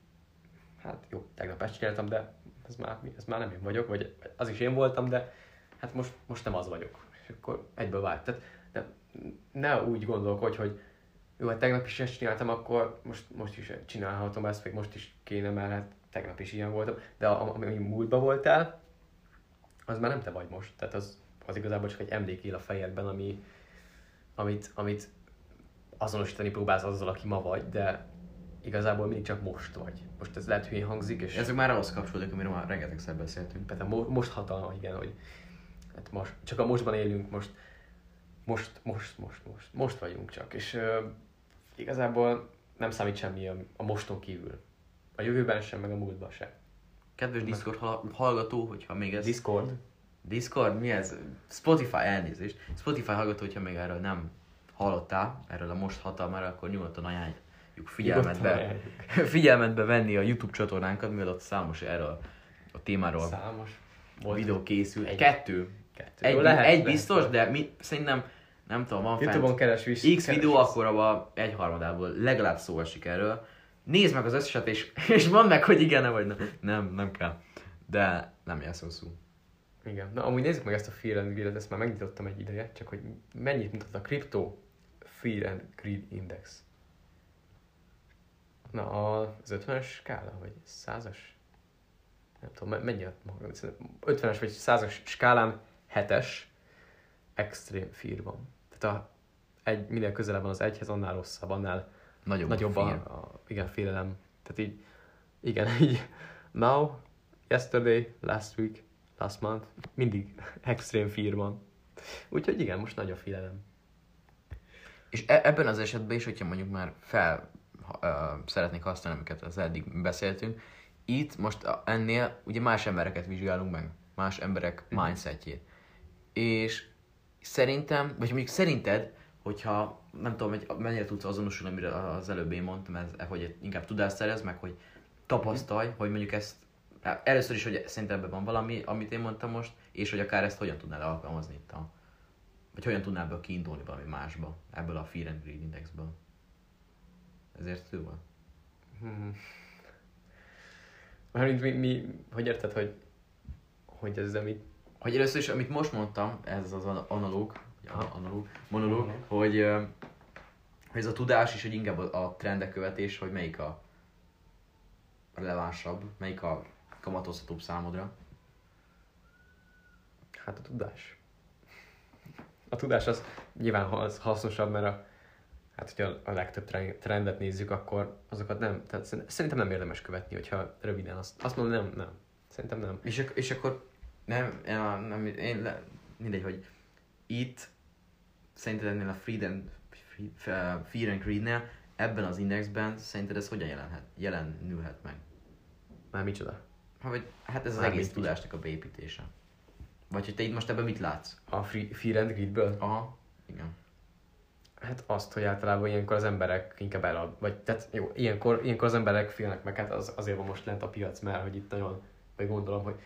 hát jó, tegnap ezt csináltam, de ez már, ez már nem én vagyok, vagy az is én voltam, de hát most, most nem az vagyok. És akkor egyből vált. Tehát, de ne úgy gondolkodj, hogy jó, hát tegnap is ezt csináltam, akkor most, most is csinálhatom ezt, még most is kéne, mert hát tegnap is ilyen voltam. De ami múltban voltál, az már nem te vagy most. Tehát az, az igazából csak egy emlék él a fejedben, ami, amit, amit azonosítani próbálsz azzal, aki ma vagy, de igazából mindig csak most vagy. Most ez lehet hülyén hangzik, és... Ezek már ahhoz kapcsolódik, amiről már rengetegszer beszéltünk. Tehát mo- most hatalma, igen, hogy hát most, csak a mostban élünk, most, most, most, most, most, most vagyunk csak, és uh, igazából nem számít semmi a, a moston kívül. A jövőben sem, meg a múltban sem. Kedves. Discord hallgató, hogyha még ez... Discord? Discord? Mi ez? Spotify elnézést. Spotify hallgató, hogyha még erről nem hallottál, erről a most hatalmára, akkor nyugodtan ajánljuk figyelmetbe, figyelmetbe venni a YouTube csatornánkat, mivel ott számos erről a témáról számos. Videó készül. Egy. Kettő. Kettő. Egy, Jó, lehet, egy lehet, biztos, lehet. de mi, szerintem nem tudom, van Youtube-on fent keres vissza. X videó, akkor abban egy harmadából legalább szó esik erről. Nézd meg az összeset, és, és mondd meg, hogy igen vagy nem. Nem, nem kell. De nem jelsz hosszú. Igen. Na, amúgy nézzük meg ezt a Fear and Greed, ezt már megnyitottam egy ideje, csak hogy mennyit mutat a Crypto Fear and Greed Index. Na, az 50-es skála, vagy 100-as? Nem tudom, mennyi a 50-es vagy 100-as skálán 7-es extrém fear van. Tehát a, egy, minél közelebb van az egyhez, annál rosszabb, annál Nagyobb, nagyobb a, a, igen, félelem. Tehát így Igen, így now, yesterday, last week, last month, mindig extrém fear van. Úgyhogy igen, most nagy a félelem. És e- ebben az esetben is, hogyha mondjuk már fel uh, szeretnék használni, amiket az eddig beszéltünk, itt most ennél ugye más embereket vizsgálunk meg, más emberek mindsetjét. És szerintem, vagy mondjuk szerinted, hogyha nem tudom, hogy mennyire tudsz azonosulni, amire az előbb én mondtam, ez, hogy inkább tudást szerez, meg hogy tapasztalj, hogy mondjuk ezt először is, hogy szerintem ebben van valami, amit én mondtam most, és hogy akár ezt hogyan tudnál alkalmazni itt a, vagy hogyan tudnál ebből kiindulni valami másba, ebből a Fear and Greed Indexből. Ezért ő van. Hmm. Mármint mi, mi, hogy érted, hogy, hogy ez amit... Hogy először is, amit most mondtam, ez az ana- analóg, analóg, monológ, Monológ. hogy, hogy ez a tudás is, hogy inkább a, a trendek követés, hogy melyik a relevánsabb, melyik a kamatozhatóbb számodra. Hát a tudás. A tudás az nyilván az hasznosabb, mert a, hát hogyha a legtöbb tre- trendet nézzük, akkor azokat nem, tehát szerint- szerintem nem érdemes követni, hogyha röviden azt, azt mondom, nem, nem. Szerintem nem. És, és akkor nem, én, nem, én le, mindegy, hogy itt szerinted ennél a Freedom, Fear and Greednél, ebben az indexben szerinted ez hogyan jelenhet, jelenülhet meg? Már micsoda? Ha, vagy, hát ez az Mármint egész tudásnak a beépítése. Vagy hogy te itt most ebben mit látsz? A free, Fear and Greedből? Aha, igen. Hát azt, hogy általában ilyenkor az emberek inkább elad, vagy tehát jó, ilyenkor, ilyenkor az emberek félnek meg, hát az, azért van most lent a piac, mert hogy itt nagyon, vagy gondolom, hogy,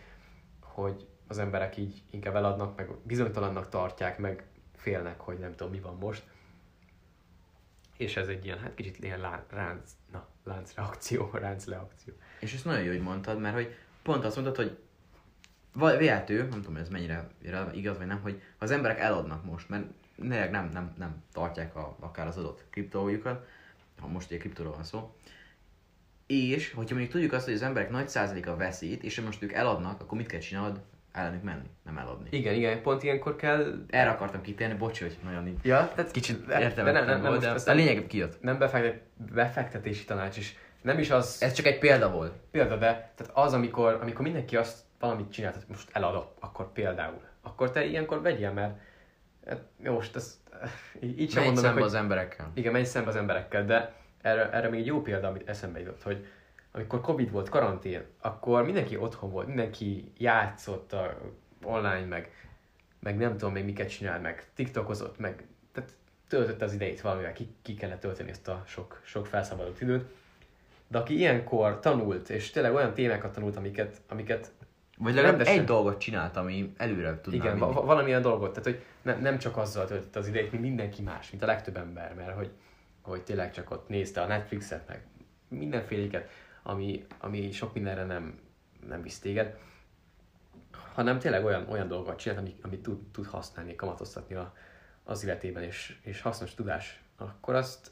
hogy az emberek így inkább eladnak, meg bizonytalannak tartják, meg félnek, hogy nem tudom mi van most. És ez egy ilyen, hát kicsit ilyen lá, ránc, na, láncreakció, ráncreakció. És ezt nagyon jó, hogy mondtad, mert hogy pont azt mondtad, hogy vélető, nem tudom, ez mennyire igaz vagy nem, hogy az emberek eladnak most, mert néleg nem, nem, nem tartják a, akár az adott kriptójukat, ha most egy kriptóról van szó. És, hogyha mondjuk tudjuk azt, hogy az emberek nagy százaléka veszít, és most ők eladnak, akkor mit kell csinálod? Ellenük menni, nem eladni. Igen, igen, pont ilyenkor kell... Erre akartam kitérni, bocsi, hogy nagyon így Ja, tehát kicsit értem, de nem, nem, nem, de a lényeg kijött. nem befektet, befektetési tanács is. Nem is az... Ez csak egy példa volt. Példa, de tehát az, amikor, amikor mindenki azt valamit csinál, tehát most eladok, akkor például, akkor te ilyenkor vegyél, mert hát, most ezt így, sem Menj meg, szembe hogy az emberekkel. igen, menj szembe az emberekkel, de erre, erre még egy jó példa, amit eszembe jutott, hogy amikor Covid volt, karantén, akkor mindenki otthon volt, mindenki játszott a online, meg, meg nem tudom még miket csinál, meg tiktokozott, meg tehát töltötte az idejét valamivel, ki, ki kellett tölteni ezt a sok, sok felszabadult időt. De aki ilyenkor tanult, és tényleg olyan témákat tanult, amiket, amiket Vagy legalább Rendesen. egy dolgot csinált, ami előre tudná igen, va- valamilyen dolgot, tehát hogy ne, nem csak azzal töltött az idejét, mint mindenki más, mint a legtöbb ember, mert hogy, hogy tényleg csak ott nézte a Netflixet, meg mindenféléket, ami, ami sok mindenre nem, nem visz téged, hanem tényleg olyan, olyan dolgokat csinált, amit, amit tud, tud használni, kamatoztatni a, az életében, és, és hasznos tudás, akkor azt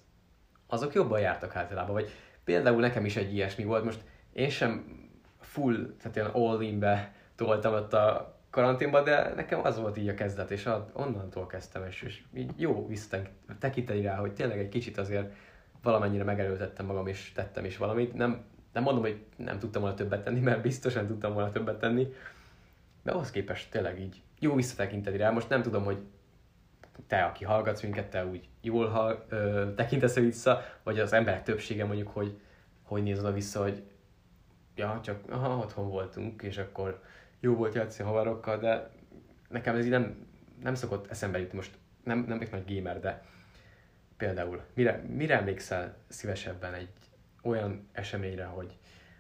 azok jobban jártak általában. Vagy például nekem is egy ilyesmi volt, most én sem full, tehát ilyen all in-be toltam ott a karanténba, de nekem az volt így a kezdet, és onnantól kezdtem, és, és így jó visszatekinteni rá, hogy tényleg egy kicsit azért valamennyire megerőltettem magam, és tettem is valamit. Nem, nem mondom, hogy nem tudtam volna többet tenni, mert biztosan tudtam volna többet tenni, de ahhoz képest tényleg így jó visszatekinteni rá. Most nem tudom, hogy te, aki hallgatsz minket, te úgy jól hall, ö, tekintesz vissza, vagy az emberek többsége mondjuk, hogy hogy néz oda vissza, hogy ja, csak aha, otthon voltunk, és akkor jó volt játszani haverokkal, de nekem ez így nem, nem szokott eszembe jutni most, nem, nem vagyok nagy gamer, de például mire, mire emlékszel szívesebben egy olyan eseményre, hogy,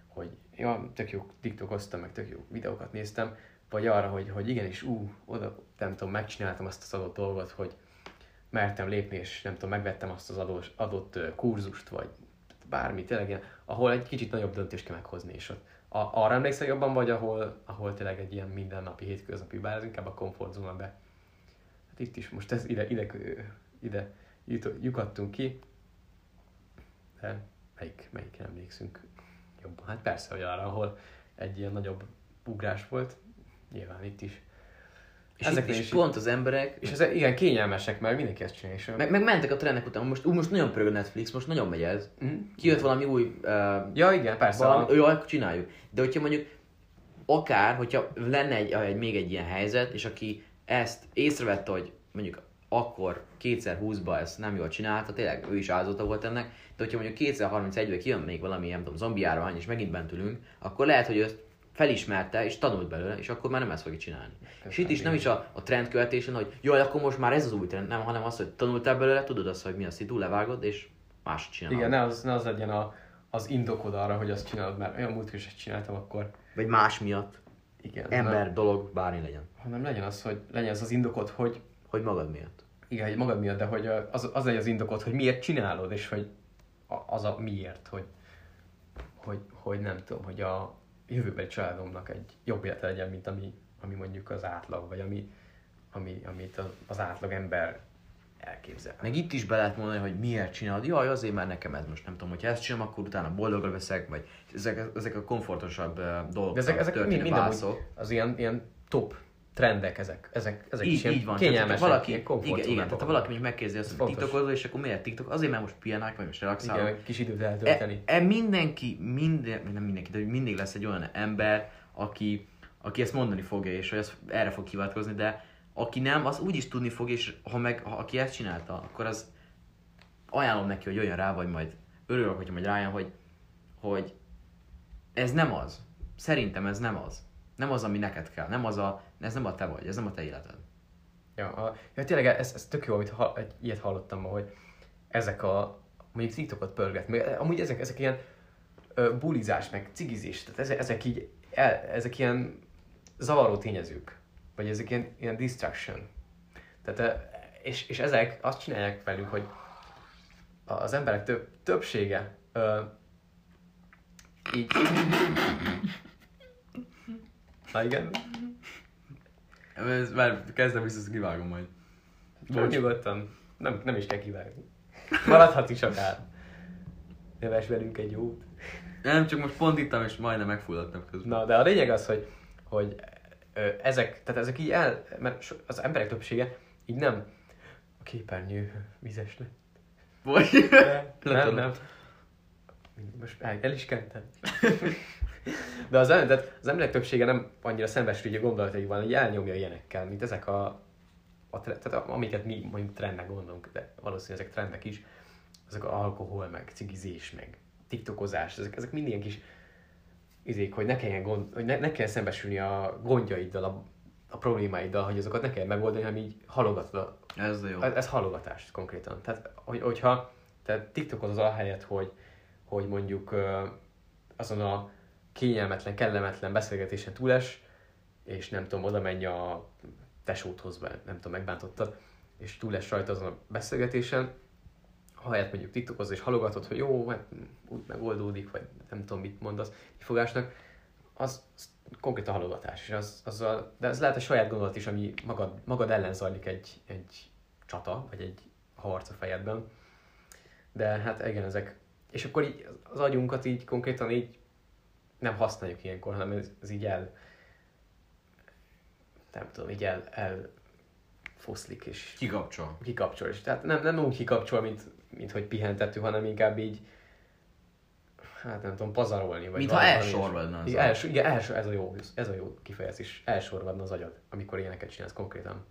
hogy ja, tök jó tiktokoztam, meg tök jó videókat néztem, vagy arra, hogy, hogy igenis, ú, oda, nem tudom, megcsináltam azt az adott dolgot, hogy mertem lépni, és nem tudom, megvettem azt az adós, adott kurzust, vagy bármi, tényleg ilyen, ahol egy kicsit nagyobb döntést kell meghozni, és ott a, arra emlékszel jobban, vagy ahol, ahol tényleg egy ilyen mindennapi, hétköznapi, bár ez inkább a komfortzóna be. Hát itt is most ez ide, ide, ide jut- lyukadtunk ki, de melyik, melyik emlékszünk jobban? Hát persze, hogy arra, ahol egy ilyen nagyobb ugrás volt, nyilván itt is. És, Ezeknél itt, és is pont az emberek, És ez igen kényelmesek, mert mindenki ezt csinálja. És meg, meg mentek a trendek után, most, ú, most nagyon pörög a Netflix, most nagyon megy ez. Mhm. Kijött valami új uh, Ja, igen, persze. valami, jó, akkor csináljuk. De hogyha mondjuk akár, hogyha lenne egy, egy, még egy ilyen helyzet, és aki ezt észrevette, hogy mondjuk akkor 2020-ban ezt nem jól csinálta, tényleg ő is áldozata volt ennek, de hogyha mondjuk 2031-ben kijön még valami, nem tudom, zombi járvány, és megint bent ülünk, akkor lehet, hogy ezt felismerte, és tanult belőle, és akkor már nem ezt fogja csinálni. és itt is nem is a, a trend követésen, hogy jaj, akkor most már ez az új trend, nem, hanem az, hogy tanultál belőle, tudod azt, hogy mi a szitu, levágod, és máshogy csinálod. Igen, ne az, ne az legyen a, az indokod arra, hogy azt csinálod, mert olyan múltkor is csináltam, akkor Vagy más miatt, igen. ember, dolog, bármi legyen. Hanem legyen az, hogy legyen az az indokod, hogy Hogy magad miatt. igen, hogy magad miatt, de hogy az, az legyen az indokod, hogy miért csinálod, és hogy az a miért, hogy, hogy, hogy nem tudom, hogy a jövőbeli családomnak egy jobb élete legyen, mint ami, ami mondjuk az átlag, vagy ami, ami, amit az, átlag ember elképzel. Meg itt is be lehet mondani, hogy miért csinálod. Jaj, azért, mert nekem ez most nem tudom, hogyha ezt csinálom, akkor utána boldogabb leszek, vagy ezek, ezek a komfortosabb uh, dolgok. De ezek, ezek mind, mind amúgy válaszok. az ilyen, ilyen top trendek ezek. Ezek, ezek is Így, ilyen így van. Tehát, kényelmesek, hogyha valaki, igen, igen, tehát ha valaki mondjuk megkérdezi azt, hogy tiktokozol, és akkor miért tiktok? Azért, mert most pihenálok, vagy most relaxálok. Igen, kis időt E, eltölteni. e, mindenki, minden, nem mindenki, de hogy mindig lesz egy olyan ember, aki, aki ezt mondani fogja, és hogy ezt, erre fog hivatkozni, de aki nem, az úgy is tudni fog, és ha meg, ha, aki ezt csinálta, akkor az ajánlom neki, hogy jöjjön rá, vagy majd örülök, hogyha majd rájön, hogy, hogy ez nem az. Szerintem ez nem az. Nem az, ami neked kell. Nem az a, ez nem a te vagy, ez nem a te életed. Ja, a, ja tényleg ez, ez tök jó, amit ha, egy, ilyet hallottam ma, hogy ezek a, mondjuk TikTokot pörget, meg amúgy ezek, ezek ilyen ö, bulizás, meg cigizés, tehát ezek, ezek így, el, ezek ilyen zavaró tényezők, vagy ezek ilyen, ilyen distraction. Tehát, és, és ezek azt csinálják velünk, hogy az emberek több, többsége ö, így... Na igen, Ez már kezdem vissza, kivágom majd. Bocs. Nyugodtan. Nem, nem is kell kivágni. Maradhat is akár. Neves velünk egy jót. Nem, csak most pont ittam, és majdnem megfulladtam közben. Na, de a lényeg az, hogy, hogy ö, ezek, tehát ezek így el, mert so- az emberek többsége így nem a képernyő vizes lett. Vagy? Nem, Letudom. nem. Most el, el is kentem. De az, tehát az emberek többsége nem annyira szembesül így a gondolataival, hogy elnyomja ilyenekkel, mint ezek a, a tehát amiket mi mondjuk trendnek gondolunk, de valószínűleg ezek trendek is, ezek a alkohol, meg cigizés, meg tiktokozás, ezek, ezek mind ilyen kis izék, hogy ne kelljen, gond, hogy ne, ne kell szembesülni a gondjaiddal, a, a problémáiddal, hogy azokat ne kell megoldani, hanem így halogatod Ez a jó. ez, ez halogatás konkrétan. Tehát, hogy, hogyha te TikTokozol ahelyett, hogy, hogy mondjuk azon a kényelmetlen, kellemetlen beszélgetésen túles, és nem tudom, oda menj a tesódhoz, nem tudom, megbántottad, és túles rajta azon a beszélgetésen, ahelyett mondjuk TikTokozol és halogatod, hogy jó, hát úgy megoldódik, vagy nem tudom, mit mondasz kifogásnak, az, az konkrétan halogatás. És az, az a, de ez lehet a saját gondolat is, ami magad, magad ellen zajlik egy, egy csata, vagy egy harc a fejedben. De hát igen, ezek... És akkor így az agyunkat így konkrétan így nem használjuk ilyenkor, hanem ez, ez így el... Nem tudom, így el, el foszlik és Kikapcsol. kikapcsol. És tehát nem, nem úgy kikapcsol, mint, mint hogy pihentető, hanem inkább így hát nem tudom, pazarolni. Vagy Mintha elsorvadna az Igen, els, igen els, ez, a jó, ez a jó kifejezés. Elsorvadna az agyad, amikor ilyeneket csinálsz konkrétan.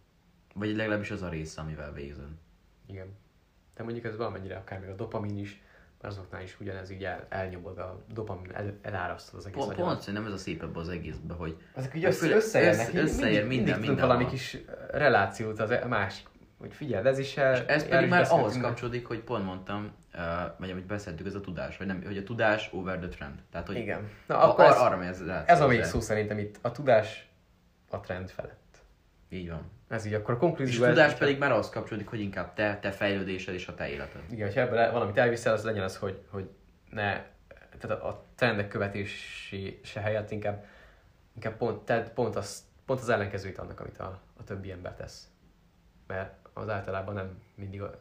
Vagy legalábbis az a része, amivel végzőn. Igen. De mondjuk ez valamennyire akár még a dopamin is, azoknál is ugyanez így el, elnyomod a dopamin, el, elárasztod az egész Pont, pont szerintem ez a szépebb az egészben, hogy Ezek így össze, összeérnek, össze- így összeér mindig, minden, mindig minden valami van. kis relációt az e- másik, hogy figyeld, ez is el, És ez el pedig is már ahhoz de- kapcsolódik, hogy pont mondtam, uh, vagy amit beszéltük, ez a tudás, hogy, nem, hogy a tudás over the trend. Tehát, hogy Igen. Na, a, akkor ar- ez, arra megy ez ez a végszó szerintem itt. A tudás a trend felett. Így van. Ez így akkor a És konklúzió... a ez- tudás pedig már ahhoz kapcsolódik, hogy inkább te, te fejlődésed és a te életed. Igen, hogyha ebből valamit elviszel, az legyen az, hogy, hogy ne, tehát a, a trendek követési se helyett inkább, inkább pont, tehát pont, az, pont az ellenkezőit annak, amit a, a többi ember tesz. Mert az általában nem mindig, a,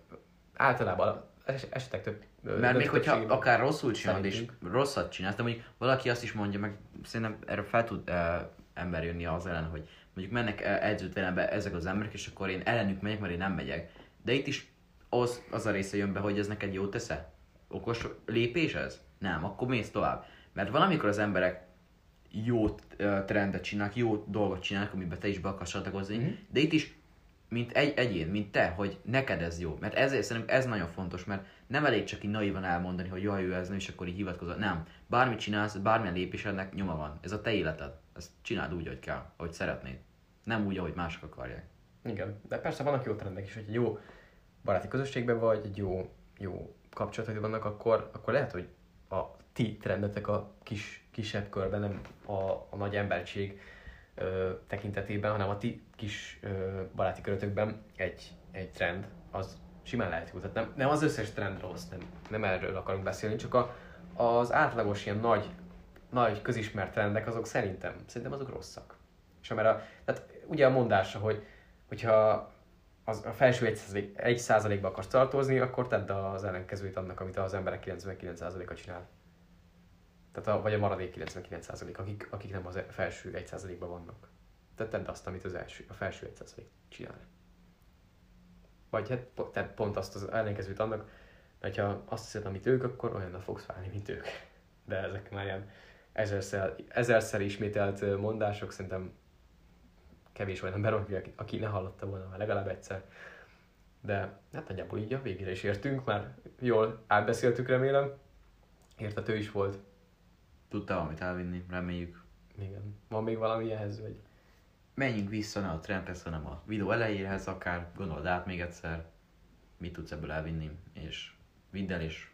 általában es- esetek több Mert még hogyha akár rosszul csinálod és szerintünk. rosszat csinálsz, de mondjuk valaki azt is mondja, meg szerintem erre fel tud uh, ember jönni az ellen, hogy mondjuk mennek edzőterembe ezek az emberek, és akkor én ellenük megyek, mert én nem megyek. De itt is az, az a része jön be, hogy ez neked jót tesz-e? Okos lépés ez? Nem, akkor mész tovább. Mert valamikor az emberek jó trendet csinálnak, jó dolgot csinálnak, amiben te is be akarsz csatlakozni, mm-hmm. de itt is, mint egy egyén, mint te, hogy neked ez jó. Mert ezért szerintem ez nagyon fontos, mert nem elég csak így naivan elmondani, hogy jaj, ő ez nem, és akkor így hivatkozol. Nem. Bármit csinálsz, bármilyen lépésednek nyoma van. Ez a te életed. Ezt csináld úgy, hogy kell, ahogy szeretnéd. Nem úgy, ahogy mások akarják. Igen, de persze vannak jó trendek is, hogy jó baráti közösségben vagy, egy jó, jó kapcsolataid vannak, akkor, akkor lehet, hogy a ti trendetek a kis, kisebb körben, nem a, a nagy emberiség ö, tekintetében, hanem a ti kis ö, baráti körötökben egy, egy trend, az simán lehet jó. Tehát nem, nem az összes trend rossz, nem, nem erről akarunk beszélni, csak a, az átlagos ilyen nagy, nagy közismert trendek, azok szerintem, szerintem azok rosszak. És mert a, tehát ugye a mondása, hogy hogyha az, a felső 1%, 1 százalékba akarsz tartozni, akkor tedd az ellenkezőt annak, amit az emberek 99%-a csinál. Tehát a, vagy a maradék 99%, akik, akik nem az felső 1 százalékban vannak. Tehát tedd azt, amit az első, a felső 1 százalék csinál. Vagy hát tedd pont azt az ellenkezőt annak, mert ha azt hiszed, amit ők, akkor olyannal fogsz válni, mint ők. De ezek már ilyen ezerszer, ezerszer ismételt mondások, szerintem kevés olyan ember, aki, aki ne hallotta volna már legalább egyszer. De hát nagyjából így a végére is értünk, már jól átbeszéltük remélem. Értető is volt. Tudta valamit elvinni, reméljük. Igen. Van még valami ehhez, vagy? Menjünk vissza ne a trendhez, hanem a videó elejéhez akár, gondold át még egyszer, mit tudsz ebből elvinni, és vidd el, és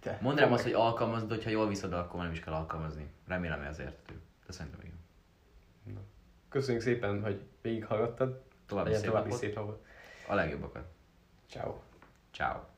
te. mondd rám azt, hogy alkalmazd, de hogyha jól viszed, akkor nem is kell alkalmazni. Remélem, ez érthető. De szerintem igen. Köszönjük szépen, hogy végighallgattad. További szép további szép napot. A legjobbakat. Ciao. Ciao.